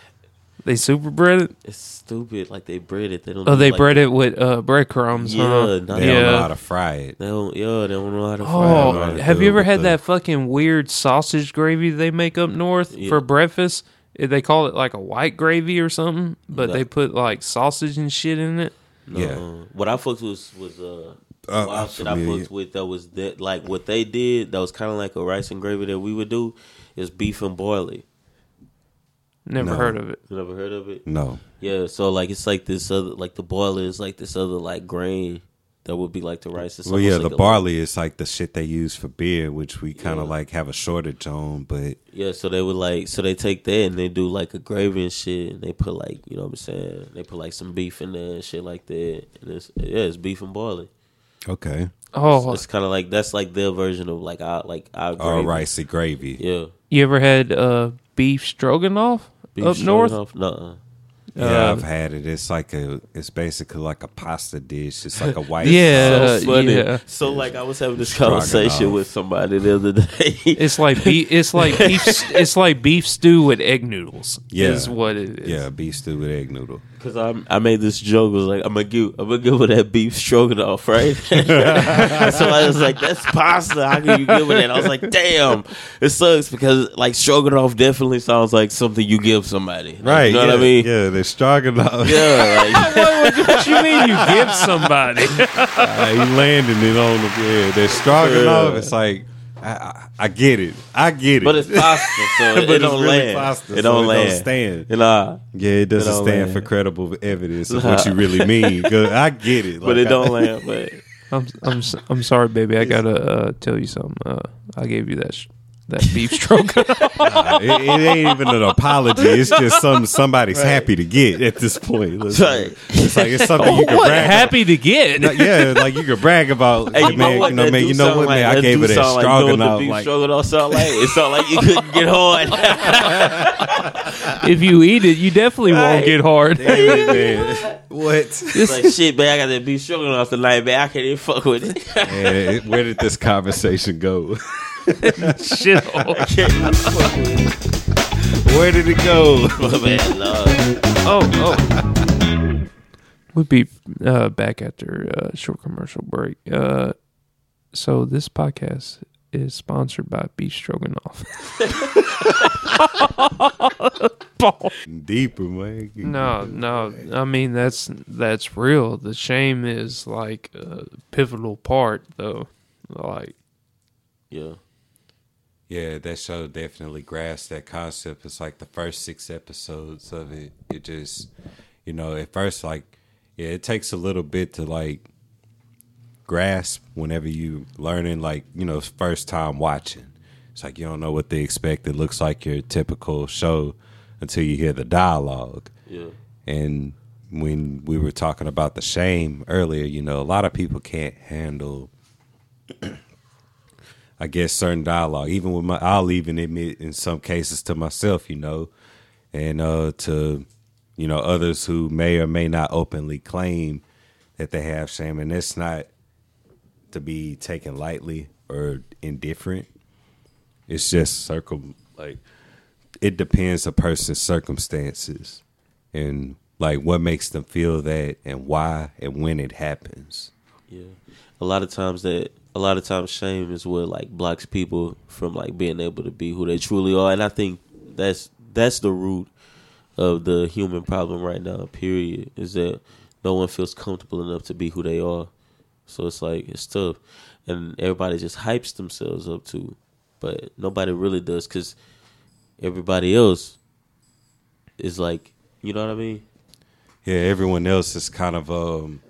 They super bred it. it's stupid. Like they bred it. They don't. Oh, do, they like, bred it with uh, breadcrumbs. Yeah, huh? not- They don't know how to fry it. They don't. Yeah, they don't know how to fry. Oh, it, right. right? have you ever had the- that fucking weird sausage gravy they make up north Yeah. for breakfast? Eh, They call it like a white gravy or something, but No. they put like sausage and shit in it. No, Yeah. what I fucked was was uh, Uh, wild I'm shit I fucked with that was that like what they did that was kind of like a rice and gravy that we would do is beef and barley. Never No. heard of it. You never heard of it? No. Yeah, so like it's like this other like the boiler is like this other like grain that would be like the rice. It's Well, yeah, almost the like a- barley is like the shit they use for beer, which we kind of Yeah. like have a shortage on. But Yeah, so they would like so they take that and they do like a gravy and shit and they put like you know what I'm saying they put like some beef in there and shit like that and it's yeah it's beef and barley. Okay, Oh, It's kind of like that's like their version of like our like our all gravy. ricey gravy. Yeah, you ever had uh, beef stroganoff beef up north? stroganoff? Nuh-uh. Yeah, Uh, I've had it. It's like a, it's basically like a pasta dish. It's like a white. Yeah. so funny. yeah. So like I was having this Stroganoff. conversation with somebody the other day. It's like beef. It's like beef. It's like beef stew with egg noodles. Yeah. is what it is. yeah, beef stew with egg noodle. Because I I made this joke was like I'm gonna give I'm gonna give her that beef stroganoff right. so I was like that's pasta. How can you give her that? I was like damn, it sucks because like stroganoff definitely sounds like something you give somebody. Like, Right. You know yeah, what I mean? Yeah, they're stroganoff. Yeah. Like, what you mean you give somebody? Uh, he landing it on the yeah. They're stroganoff. Yeah. It's like I, I, I get it. I get it. but it's pasta, so it, But it it's don't really land. pasta, it don't it land. don't stand. You know, yeah, it doesn't don't stand land. for credible evidence of what you really mean. 'Cause I get it, but it don't land. But I'm I'm s- I'm sorry, baby. I gotta uh, tell you something. Uh, I gave you that sh- that beef stroke. Nah, it, it ain't even an apology. It's just some somebody's happy to get at this point. It's, Right. It's like it's something you can what brag. happy to get? About. Yeah, like you can brag about. Hey, you know man, what? you know, man, you know what, like- man? I gave it that sound like, know the stroganoff. Like, stroganoff sound like? It sound like you couldn't get hard. if you eat it, you definitely won't get hard. damn it, man. What? like shit, man. I got to that beef stroganoff tonight, man. I can't even fuck with it. Where did this conversation go? Shit. Where did it go? But man. Oh, oh. We'll be uh, back after a short commercial break. Uh, so this podcast is sponsored by Beef Stroganoff. Deeper, man. no, no. I mean that's that's real. The shame is like a pivotal part, though. Like Yeah. Yeah, that show definitely grasped that concept. It's like the first six episodes of it. It just, you know, at first, like, yeah, it takes a little bit to like grasp whenever you learning, like, you know, first time watching. It's like you don't know what they expect. It looks like your typical show until you hear the dialogue. Yeah. And when we were talking about the shame earlier, you know, a lot of people can't handle, I guess, certain dialogue. Even with my, I'll even admit in some cases to myself, you know, and uh, to, you know, others who may or may not openly claim that they have shame. And it's not to be taken lightly or indifferent. It's just circum, like, it depends a person's circumstances and like what makes them feel that and why and when it happens. Yeah. A lot of times that a lot of times shame is what like blocks people from like being able to be who they truly are. And I think that's that's the root of the human problem right now, period. Is that no one feels comfortable enough to be who they are. So it's like it's tough. And everybody just hypes themselves up to but nobody really does because everybody else is like you know what I mean? Yeah, everyone else is kind of um,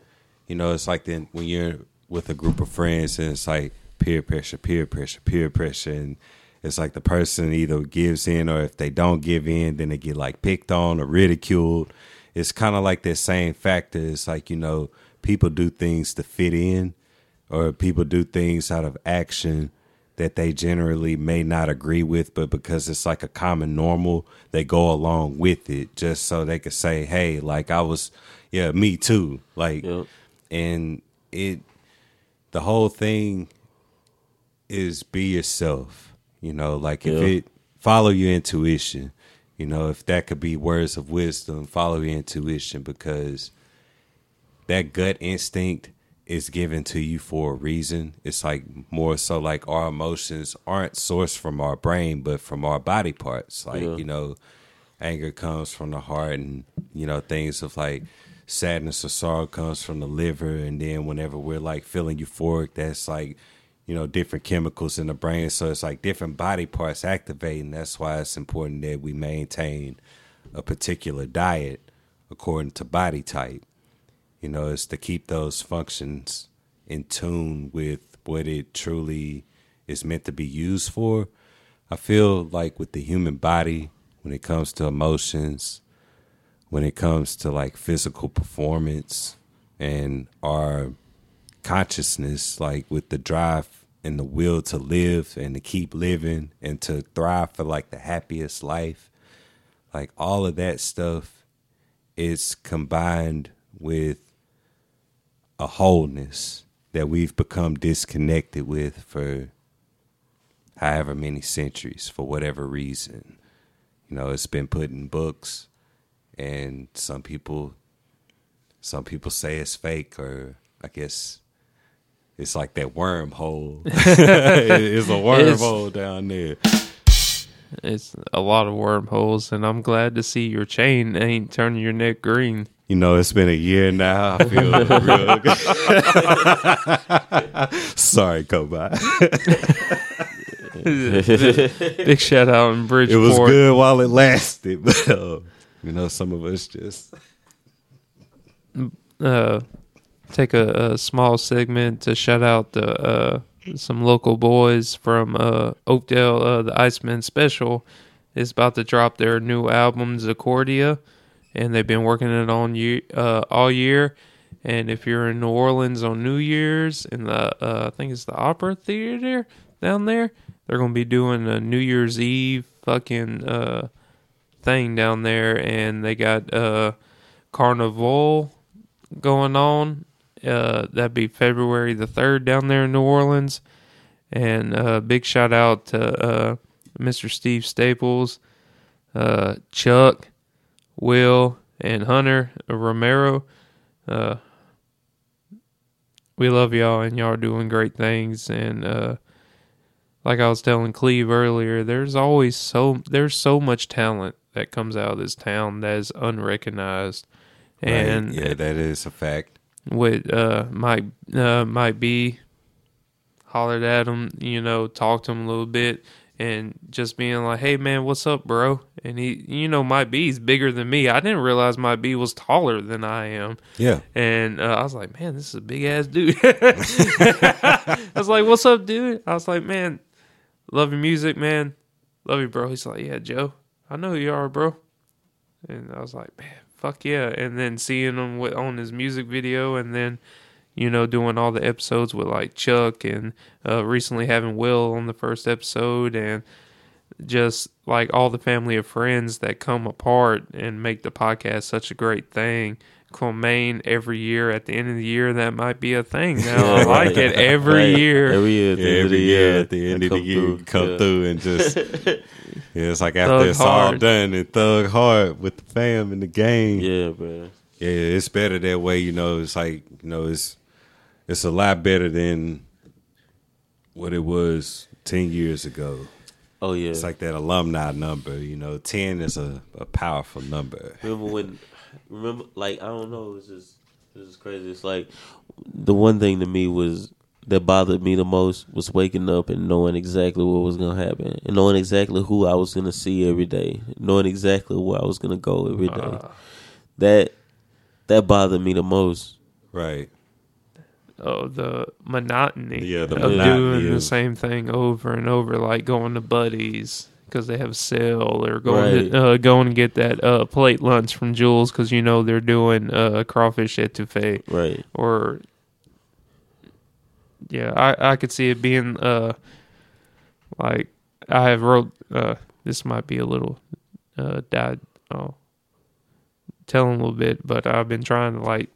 you know, it's like then when you're with a group of friends and it's like peer pressure, peer pressure, peer pressure, and it's like the person either gives in or if they don't give in, then they get like picked on or ridiculed. It's kind of like that same factor. It's like you know, people do things to fit in, or people do things out of action that they generally may not agree with, but because it's like a common normal, they go along with it just so they could say, "Hey, like I was, yeah, me too." Like, and it, the whole thing is be yourself. You know, like if it follow your intuition. You know, if that could be words of wisdom, follow your intuition because that gut instinct is given to you for a reason. It's like more so like our emotions aren't sourced from our brain, but from our body parts. Like, Yeah. you know, anger comes from the heart and, you know, things of like sadness or sorrow comes from the liver. And then whenever we're like feeling euphoric, that's like, you know, different chemicals in the brain. So it's like different body parts activating. That's why it's important that we maintain a particular diet according to body type. You know, it's to keep those functions in tune with what it truly is meant to be used for. I feel like with the human body, when it comes to emotions, when it comes to like physical performance and our consciousness, like with the drive and the will to live and to keep living and to thrive for like the happiest life, like all of that stuff is combined with a wholeness that we've become disconnected with for however many centuries for whatever reason. You know, it's been put in books and some people some people say it's fake or I guess it's like that wormhole. it's a wormhole down there. it's a lot of wormholes, and I'm glad to see your chain ain't turning your neck green. You know, it's been a year now. I feel real good. Sorry, Kobe. Big shout out in Bridgeport. It was good while it lasted, but uh, you know, some of us just uh, take a, a small segment to shout out the uh, some local boys from uh, Oakdale, uh, the Iceman Special, is about to drop their new album Zacordia, and they've been working it on year, uh, all year. And if you're in New Orleans on New Year's in the uh, I think it's the Opera Theater down there, they're gonna be doing a New Year's Eve fucking uh, thing down there, and they got Carnival going on. Uh, that'd be February the third down there in New Orleans. And uh, big shout out to uh, Mr. Steve Staples, uh, Chuck, Will, and Hunter Romero. Uh, we love y'all, and y'all are doing great things. And uh, like I was telling Cleve earlier, there's always so there's so much talent that comes out of this town that is unrecognized. And right. yeah, that is a fact. With uh might uh might be hollered at him, you know, talked to him a little bit and just being like, Hey man, what's up, bro? And he you know, my B is bigger than me. I didn't realize my B was taller than I am. Yeah, And uh, I was like, Man, this is a big ass dude. I was like, What's up, dude? I was like, Man, love your music, man. Love you, bro. He's like, Yeah, Joe, I know who you are, bro. And I was like, Man, fuck yeah. And then seeing him with, on his music video and then, you know, doing all the episodes with like Chuck and uh, recently having Will on the first episode and just like all the family of friends that come apart and make the podcast such a great thing. Comaine every year at the end of the year that might be a thing now. I like it every Right. year. Every year, at the yeah, end of every the year year, at the end of the come year, through. come Yeah. through and just yeah, it's like after Thug it's all done and thug hard with the fam and the game. Yeah, bro. Yeah, it's better that way. You know, it's like you know, it's it's a lot better than what it was ten years ago. Oh yeah. It's like that alumni number. You know, ten is a, a powerful number. remember when? Remember, like I don't know. It's just it's is crazy. It's like the one thing to me was that bothered me the most was waking up and knowing exactly what was gonna happen and knowing exactly who I was gonna see every day, knowing exactly where I was gonna go every day. Uh, that that bothered me the most. Right. oh, the monotony Yeah, the of monotony doing the same thing over and over, like going to buddies because they have a sale, or going Right. to, uh, going to get that uh, plate lunch from Jules because you know they're doing uh, crawfish etouffee, Right. or yeah, I I could see it being uh like I have wrote uh this might be a little uh died oh telling a little bit, but I've been trying to like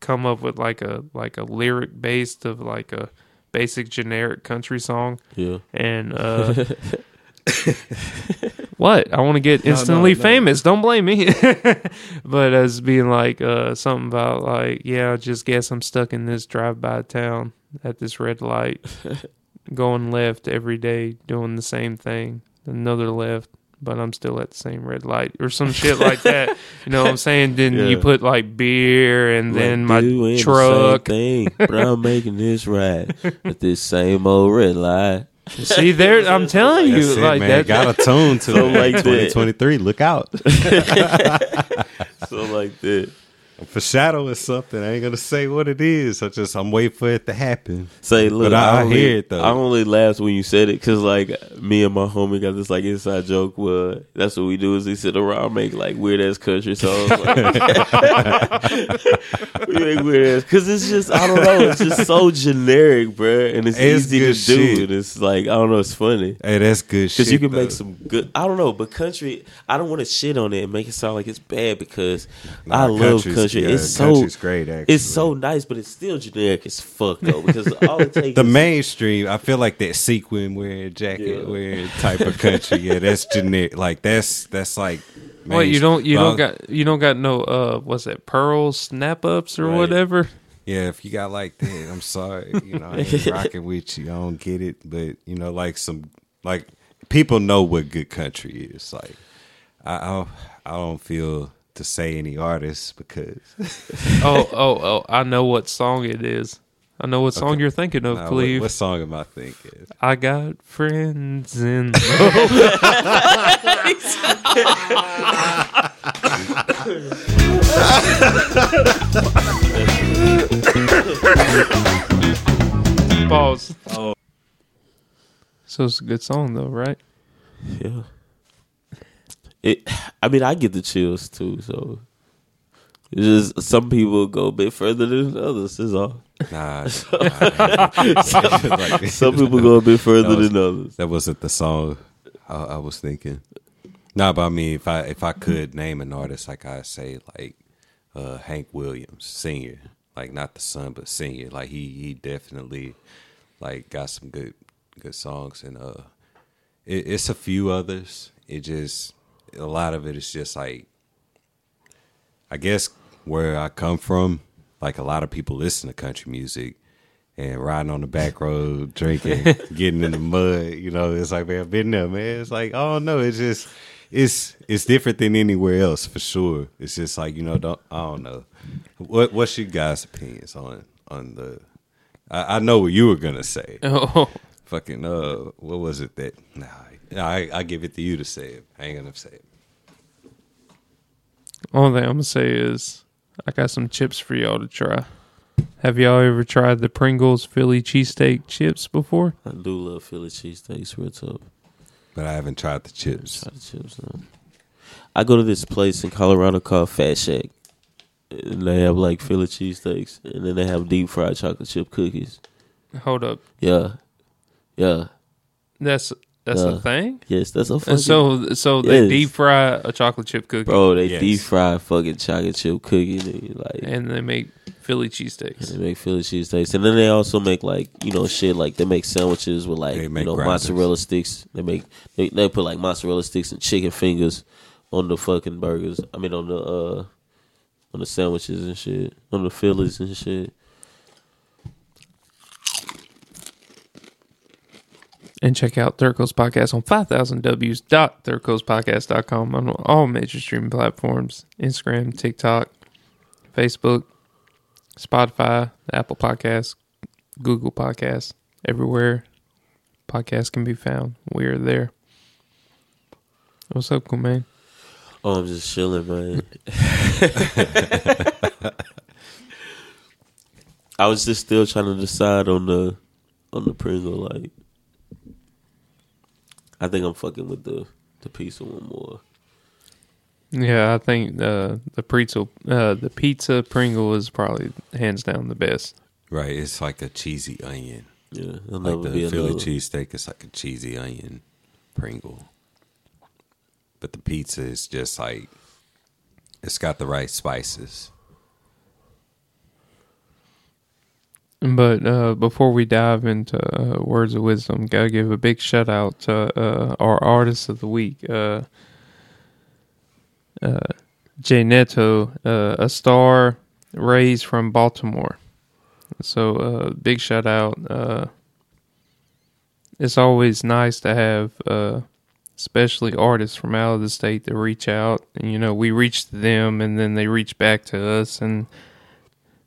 come up with like a like a lyric based of like a basic generic country song Yeah. and uh what? I want to get No, no, instantly no. famous. Don't blame me. But as being like uh something about like yeah i just guess i'm stuck in this drive-by town at this red light going left every day doing the same thing another left but i'm still at the same red light or some shit like that. You know what i'm saying? Then you put like beer and then Like, my dude, we ain't the truck. same thing, but I'm making this ride at this same old red light. see there i'm telling you That's it, like man. that Got a tune to So it. like that. 2023. Look out. So like that. Foreshadow is something. I ain't gonna say what it is. I just I'm waiting for it to happen. Say, look, But I- I only, hear it, though. I only laughed when you said it because, like, me and my homie got this like inside joke where that's what we do is we sit around make like weird ass country songs. Like, we make weird ass because it's just I don't know, it's just so generic, bruh, and it's, It's easy to good do. And it's like I don't know, it's funny. Hey, that's good. Because you can though. make some good. I don't know, but country. I don't want to shit on it and make it sound like it's bad because I love country's- country. yeah, it's so great. Actually, it's so nice, but it's still generic as fuck though. Because all it takes the is mainstream. I feel like that sequin wearing, jacket Yeah. wearing type of country. Yeah, that's generic. Like that's that's like. Wait, you don't you mainstream. don't got you don't got no uh what's that pearl snap ups or Right. whatever? Yeah, if you got like that, I'm sorry. You know, I ain't rocking with you. I don't get it, but you know, like some like people know what good country is. Like I I don't, I don't feel to say any artists because oh oh oh! I know what song it is. I know what song Okay. you're thinking of, Nah, what, Cleve. what song am I thinking? I got friends in. Pause. Oh. So it's a good song though, right? Yeah. It. I mean, I get the chills too. So it's just some people go a bit further than others. Is all. Nah, like, Some people go a bit further was- than others. That wasn't the song I, I was thinking. Nah, but I mean, if I if I could name an artist, like I say, like uh, Hank Williams, Senior, like not the son, but Senior, Like he he definitely like got some good good songs, and uh, it, it's a few others. It just a lot of it is just like, I guess where I come from, like a lot of people listen to country music and riding on the back road, drinking, getting in the mud. You know, it's like man, I've been there, man. It's like, oh no, it's just it's it's different than anywhere else for sure. It's just like you know, don't I don't know. What what's your guys' opinions on on the? I, I know what you were gonna say. Oh, Fucking uh, what was it that? Nah, I I give it to you to say it. I ain't gonna say it. only thing I'm gonna say is I got some chips for y'all to try. Have y'all ever tried the Pringles Philly cheesesteak chips before? I do love Philly cheesesteaks, real tough. But I haven't tried the chips. Try the chips. No. I go to this place in Colorado called Fat Shack. And they have like Philly cheesesteaks, and then they have deep fried chocolate chip cookies. Hold up, Yeah, yeah, that's that's Yeah. a thing. yes, that's a fucking And so so they Yes. deep fry a chocolate chip cookie bro. They Yes. deep fry fucking chocolate chip cookie, nigga, like and they make Philly cheesesteaks. They make Philly cheesesteaks, and then they also make like you know shit like they make sandwiches with like They you make know grinders. mozzarella sticks. They make they, they put like mozzarella sticks and chicken fingers on the fucking burgers. I mean on the uh on the sandwiches and shit, on the Phillies and shit. And check out Third Coast Podcast on 5000ws.thirdcoastpodcast.com on all major streaming platforms Instagram, TikTok, Facebook, Spotify, Apple Podcasts, Google Podcasts, everywhere podcasts can be found. We are there. What's up, cool man? Oh, I'm just chilling, man. I was just still trying to decide on the on the Pringle. Like, I think I'm fucking with the the pizza one more. Yeah, I think uh, the pizza, uh, the pizza Pringle is probably hands down the best. Right, it's like a cheesy onion. Yeah, there'll Like never the be Philly another. cheesesteak is like a cheesy onion Pringle. But the pizza is just like it's got the right spices. But uh, before we dive into uh, words of wisdom, gotta give a big shout out to uh, our artist of the week, uh, uh, Jay Neto, uh, a star raised from Baltimore. So uh, big shout out. Uh, it's always nice to have, especially artists from out of the state that reach out. And you know, we reach to them, and then they reach back to us, and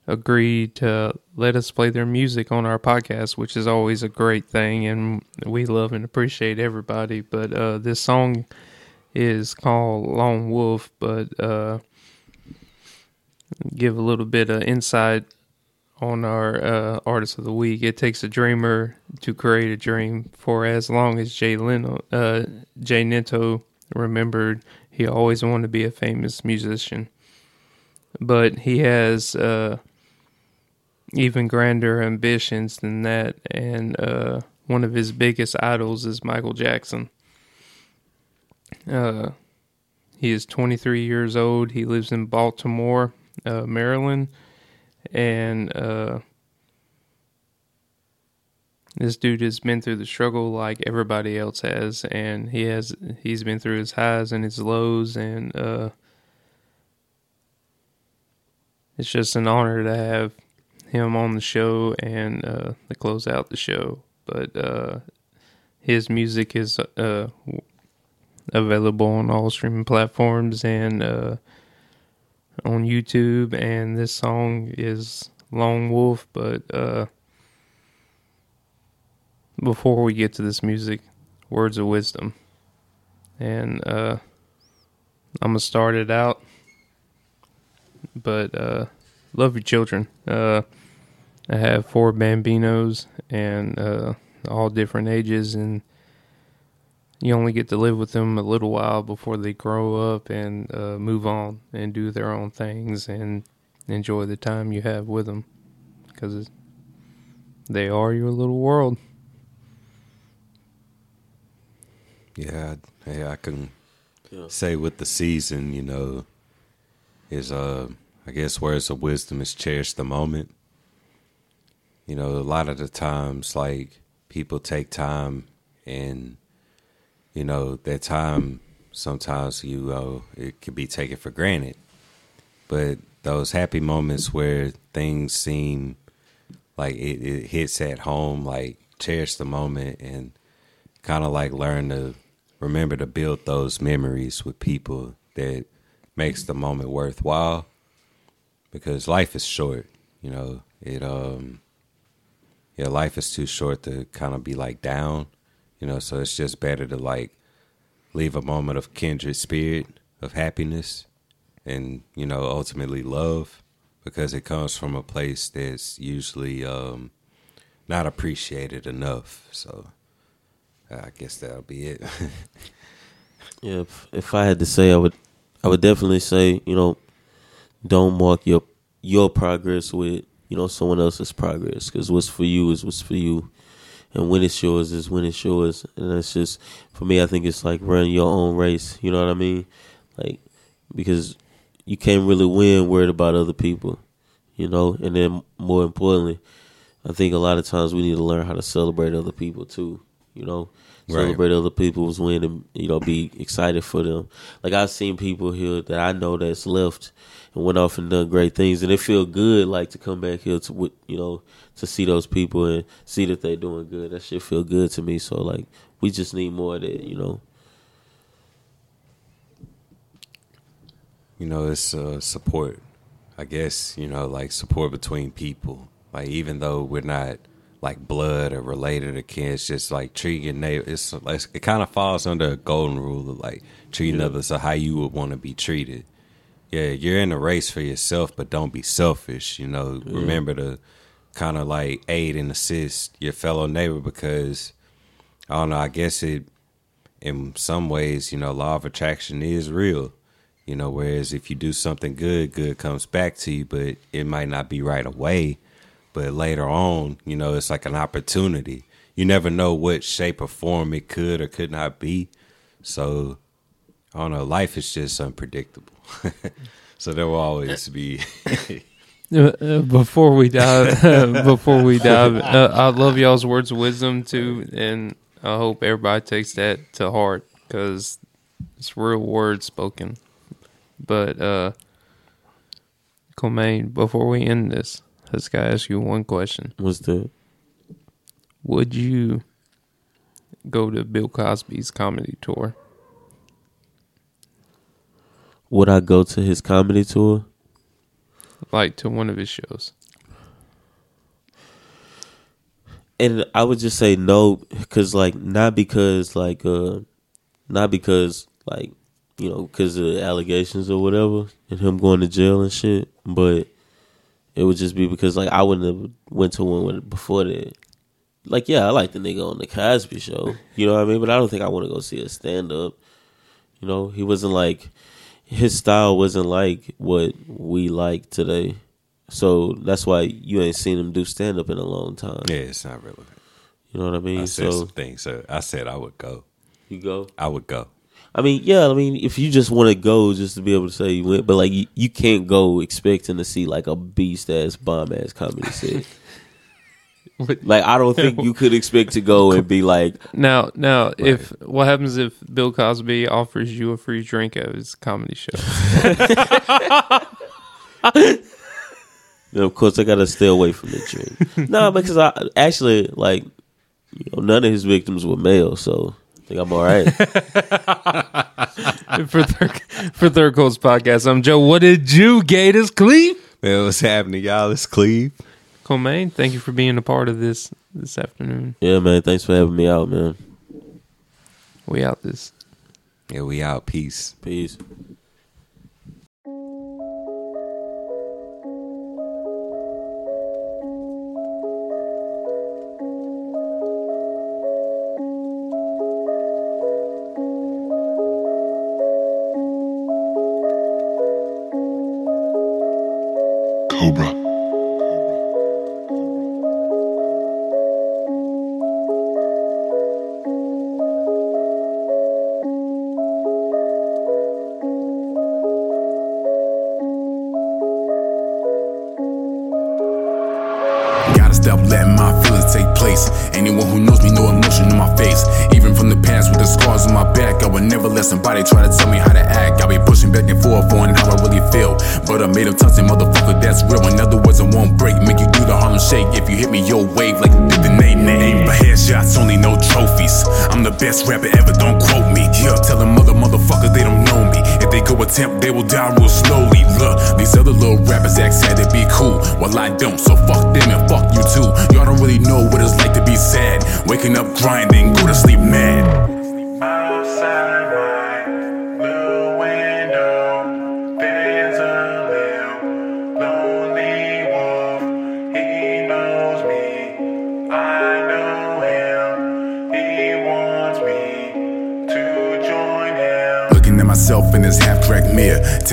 agreed to let us play their music on our podcast, which is always a great thing, and we love and appreciate everybody. But uh, this song is called Lone Wolf, but uh, give a little bit of insight on our uh, artist of the week. It takes a dreamer to create a dream. For as long as Jay Leno, uh, Jay Nento remembered, he always wanted to be a famous musician but he has uh, even grander ambitions than that. And uh, one of his biggest idols is Michael Jackson. Uh, he is 23 years old. He lives in Baltimore, uh, Maryland, and uh, this dude has been through the struggle like everybody else has, and he has he's been through his highs and his lows, and uh, it's just an honor to have him on the show and uh, to close out the show. But uh, his music is uh, available on all streaming platforms and uh, on YouTube. And this song is Lone Wolf. But uh, before we get to this music, words of wisdom. And uh, I'm going to start it out but uh, love your children. I have four bambinos and uh, all different ages, and you only get to live with them a little while before they grow up and uh, move on and do their own things and enjoy the time you have with them because they are your little world. Yeah, hey, I can Yeah. say with the season, you know, is uh, I guess words of wisdom is cherish the moment. You know, a lot of the times, like people take time, and you know that time sometimes you uh, it can be taken for granted. But those happy moments where things seem like it, it hits at home, like cherish the moment and kind of like learn to remember to build those memories with people that makes the moment worthwhile because life is short you know it um yeah life is too short to kind of be like down you know so it's just better to like leave a moment of kindred spirit of happiness and you know ultimately love because it comes from a place that's usually um not appreciated enough so I guess that'll be it. Yeah, if, if I had to say, I would, I would definitely say, you know, don't mark your your progress with you know someone else's progress because what's for you is what's for you, and when it's yours is when it's yours, and that's just for me. I think it's like run your own race. You know what I mean? Like because you can't really win worried about other people, you know. And then more importantly, I think a lot of times we need to learn how to celebrate other people too. You know, Right. celebrate other people's win and you know be excited for them. Like I've seen people here that I know that's left and went off and done great things, and it feel good like to come back here to you know to see those people and see that they're doing good. That shit feel good to me. So like we just need more of that. You know. you know, it's uh, support. I guess you know, like support between people. Like even though we're not like blood or related or kin, it's just like treating your neighbor. It's like it kind of falls under a golden rule of like treating Yeah. others how you would want to be treated. Yeah, you're in a race for yourself, but don't be selfish. You know, remember to kind of like aid and assist your fellow neighbor because I don't know. I guess it in some ways, you know, law of attraction is real. You know, whereas if you do something good, good comes back to you, but it might not be right away. But later on, you know, it's like an opportunity. You never know what shape or form it could or could not be. So, I don't know. Life is just unpredictable. so there will always be. Uh, uh, before we dive, before we dive, uh, I love y'all's words of wisdom too, and I hope everybody takes that to heart because it's real words spoken. But uh, Comaine, before we end this, let's gotta ask you one question: What's the Would you go to Bill Cosby's comedy tour? Would I go to his comedy tour? like to one of his shows. and I would just say no because like not because like uh not because like you know because of allegations or whatever and him going to jail and shit, but it would just be because like I wouldn't have went to one with- before that. Like yeah, I like the nigga on the Cosby Show, you know what I mean, but I don't think I want to go see a stand up. You know, he wasn't like his style wasn't like what we like today. So that's why you ain't seen him do stand up in a long time. yeah, it's not relevant. You know what I mean? I said so some things. So I said I would go. you go. I would go. I mean, yeah. I mean, if you just want to go, just to be able to say you went, but like you, you can't go expecting to see like a beast ass bomb ass comedy set. Like I don't think you could expect to go and be like, Now, now, if what happens if Bill Cosby offers you a free drink at his comedy show? of course I gotta stay away from the drink. no, because I actually like, you know, none of his victims were male, so I think I'm all right. for third, for Third Coast Podcast, I'm Joe. What did you, Gators Cleve? Man, what's happening, y'all? It's Cleve. Comaine, thank you for being a part of this this afternoon. yeah, man. Thanks for having me out, man. We out this. Yeah, we out. Peace. Peace. Best rapper ever, don't quote me. Yeah, tell them other motherfuckers they don't know me. If they go attempt, they will die real slowly. Look, these other little rappers act sad to be cool. Well, I don't, so fuck them and fuck you too. Y'all don't really know what it's like to be sad. Waking up grinding, go to sleep mad.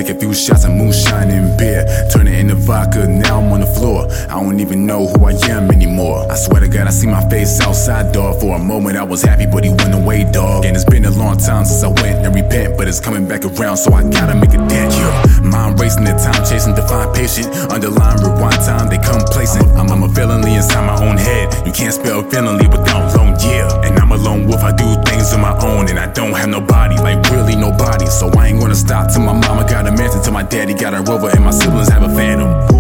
Take a few shots of moonshine and beer. Turn it into vodka, now I'm on the floor. I don't even know who I am anymore. I swear to God, I see my face outside, dog. For a moment, I was happy, but he went away, dog. And it's been a long time since I went and repent, but it's coming back around, so I gotta make a dent. Yeah. Mind racing the time, chasing divine patient. Underline rewind time, they complacent. I'm, I'm a felony inside my own head. You can't spell felony without lone, yeah. And a lone wolf, I do things on my own, and I don't have nobody, like really nobody. So I ain't gonna stop till my mama got a mansion, till my daddy got a rover, and my siblings have a phantom.